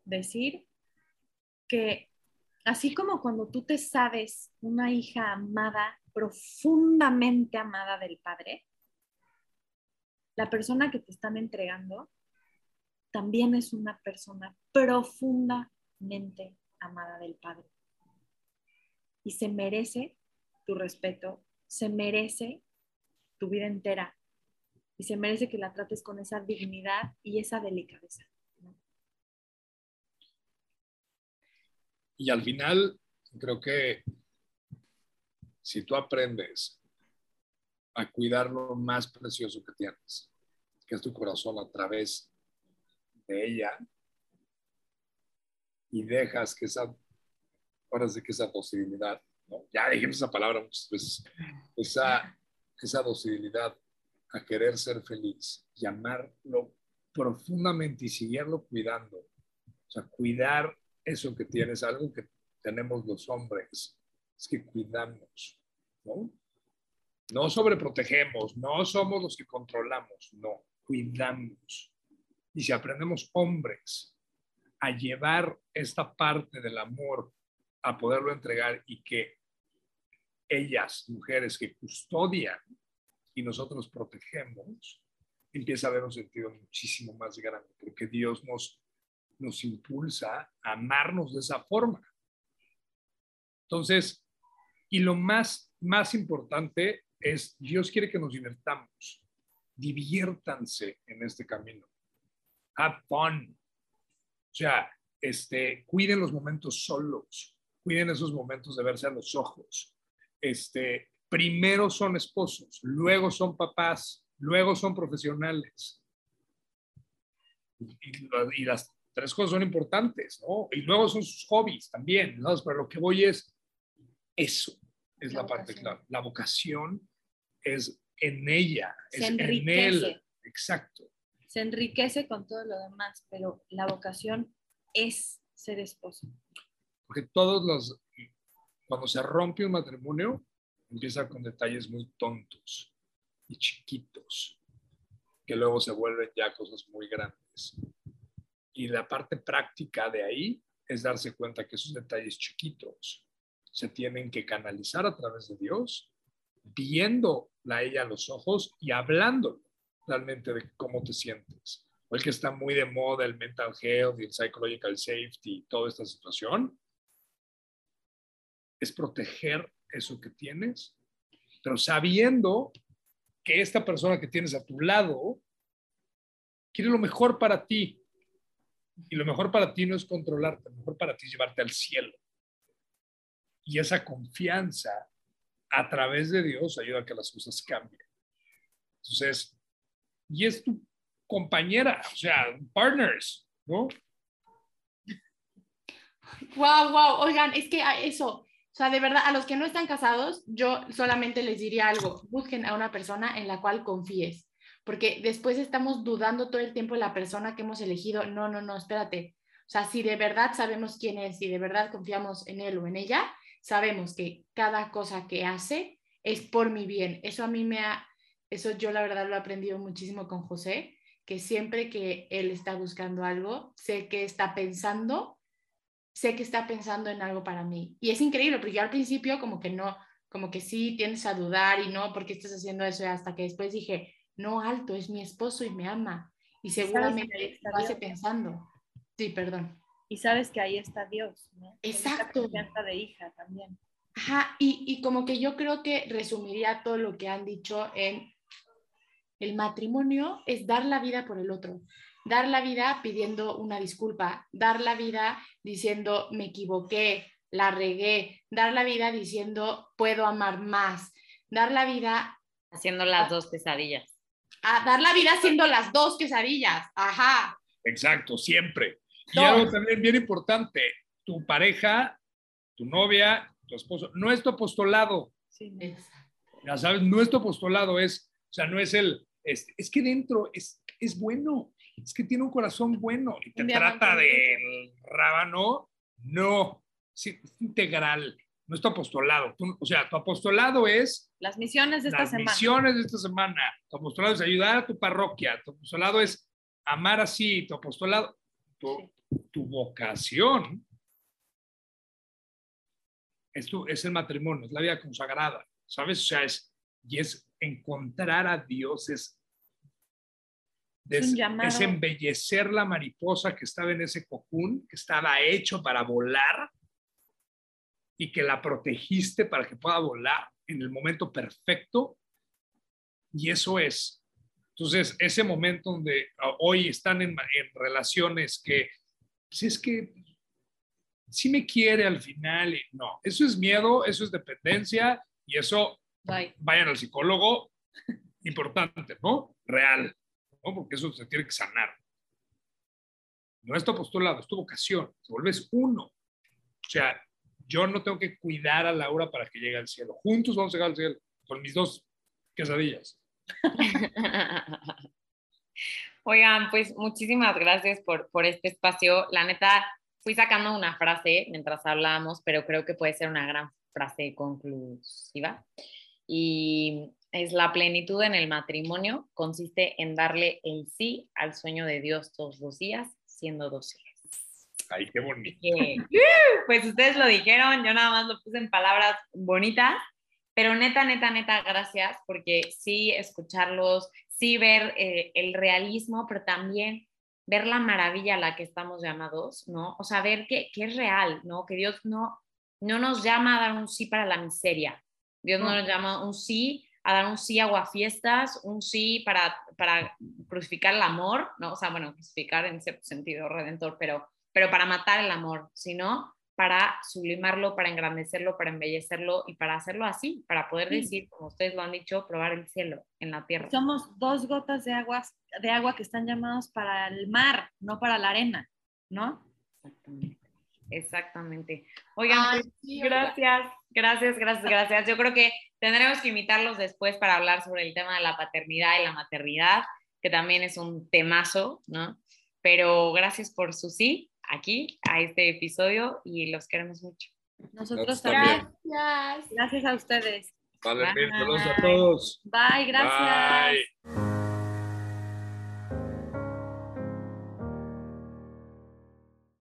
decir que así como cuando tú te sabes una hija amada, profundamente amada del Padre, la persona que te están entregando también es una persona profundamente amada del Padre. Y se merece tu respeto, se merece tu vida entera y se merece que la trates con esa dignidad y esa delicadeza. Y al final, creo que si tú aprendes a cuidar lo más precioso que tienes, que es tu corazón a través de ella, y dejas que esa, ahora sí que esa docilidad, ¿no? ya dijimos esa palabra muchas veces, esa, esa docilidad a querer ser feliz y amarlo profundamente y seguirlo cuidando. O sea, cuidar eso que tienes, algo que tenemos los hombres, es que cuidamos, ¿no? No sobreprotegemos, no somos los que controlamos, no, cuidamos. Y si aprendemos hombres a llevar esta parte del amor, a poderlo entregar y que ellas, mujeres que custodian y nosotros protegemos, empieza a haber un sentido muchísimo más grande, porque Dios nos, nos impulsa a amarnos de esa forma. Entonces, y lo más, más importante es, Dios quiere que nos divirtamos, diviértanse en este camino. Have fun. O sea, este, cuiden los momentos solos, cuiden esos momentos de verse a los ojos. Este, primero son esposos, luego son papás, luego son profesionales. Y, las tres cosas son importantes, ¿no? Y luego son sus hobbies también, ¿no? Pero lo que voy es, eso es la, parte clave. La vocación es en ella, es en él. Exacto. Se enriquece con todo lo demás, pero la vocación es ser esposo. Porque todos los, cuando se rompe un matrimonio, empieza con detalles muy tontos y chiquitos, que luego se vuelven ya cosas muy grandes. Y la parte práctica de ahí es darse cuenta que esos detalles chiquitos se tienen que canalizar a través de Dios, viendo a ella a los ojos y hablando realmente de cómo te sientes. El que está muy de moda, el mental health y el psychological safety y toda esta situación, es proteger eso que tienes, pero sabiendo que esta persona que tienes a tu lado quiere lo mejor para ti. Y lo mejor para ti no es controlarte, lo mejor para ti es llevarte al cielo. Y esa confianza a través de Dios ayuda a que las cosas cambien. Entonces, y es tu compañera, o sea, partners, ¿no? Wow, wow, oigan, es que eso, o sea, de verdad, a los que no están casados, yo solamente les diría algo, busquen a una persona en la cual confíes, porque después estamos dudando todo el tiempo de la persona que hemos elegido. No, no, no, espérate. O sea, si de verdad sabemos quién es, si de verdad confiamos en él o en ella, sabemos que cada cosa que hace es por mi bien. Eso a mí me ha, eso yo la verdad lo he aprendido muchísimo con José, que siempre que él está buscando algo, sé que está pensando sé que está pensando en algo para mí. Y es increíble, porque yo al principio como que no, como que sí tienes a dudar y no, ¿por qué estás haciendo eso? Y hasta que después dije, no, alto, es mi esposo y me ama. Y seguramente lo hace pensando. Sí, perdón. Y sabes que ahí está Dios, ¿no? Exacto. de hija también. Ajá, y, y como que yo creo que resumiría todo lo que han dicho en el matrimonio es dar la vida por el otro dar la vida pidiendo una disculpa, dar la vida diciendo me equivoqué, la regué, dar la vida diciendo puedo amar más, dar la vida haciendo las dos quesadillas. A dar la vida haciendo las dos quesadillas, ajá. Exacto, siempre. Y algo también bien importante, tu pareja, tu novia, tu esposo, no es tu apostolado. Sí, ya sabes, no es tu apostolado, es, o sea, no es el, es, es que dentro es, es bueno, es que tiene un corazón bueno y te trata del rábano. No, es integral. No es tu apostolado. o sea, tu apostolado es. Las misiones de esta las semana. misiones de esta semana. Tu apostolado es ayudar a tu parroquia. Tu apostolado es amar así. Tu apostolado. Tu, tu vocación Esto es el matrimonio, es la vida consagrada, ¿sabes? O sea, es, y es encontrar a Dios, es, Es es, embellecer la mariposa que estaba en ese cocún, que estaba hecho para volar y que la protegiste para que pueda volar en el momento perfecto. Y eso es. Entonces, ese momento donde hoy están en, en relaciones que, si es que si me quiere al final, no, eso es miedo, eso es dependencia y eso Bye. vayan al psicólogo, importante, ¿no? Real, ¿no? Porque eso se tiene que sanar. No es tu apostolado, es tu vocación, te vuelves uno. O sea, yo no tengo que cuidar a Laura para que llegue al cielo. Juntos vamos a llegar al cielo, con mis dos quesadillas. Oigan, pues muchísimas gracias por, por este espacio. La neta, fui sacando una frase mientras hablábamos, pero creo que puede ser una gran frase conclusiva. Y es la plenitud en el matrimonio consiste en darle el sí al sueño de Dios todos los días, siendo dóciles. Ay, qué bonito. que, pues ustedes lo dijeron, yo nada más lo puse en palabras bonitas, pero neta, neta, neta, gracias, porque sí escucharlos, sí ver eh, el realismo, pero también ver la maravilla a la que estamos llamados, ¿no? O sea, ver que, que es real, ¿no? Que Dios no, no nos llama a dar un sí para la miseria, Dios no nos llama un sí a dar un sí a aguafiestas, un sí para, para crucificar el amor, ¿no? O sea, bueno, crucificar en cierto sentido, redentor, pero, pero para matar el amor, sino para sublimarlo, para engrandecerlo, para embellecerlo y para hacerlo así, para poder Sí. decir, como ustedes lo han dicho, probar el cielo en la tierra. Somos dos gotas de agua, de agua que están llamados para el mar, no para la arena, ¿no? Exactamente. Exactamente. Oigan, Ay, pues, sí, gracias, gracias, gracias, gracias. Yo creo que tendremos que invitarlos después para hablar sobre el tema de la paternidad y la maternidad, que también es un temazo, ¿no? Pero gracias por su sí aquí a este episodio y los queremos mucho. Nosotros también. Gracias. Gracias a ustedes. Vale, Bye. saludos a todos. Bye, gracias. Bye.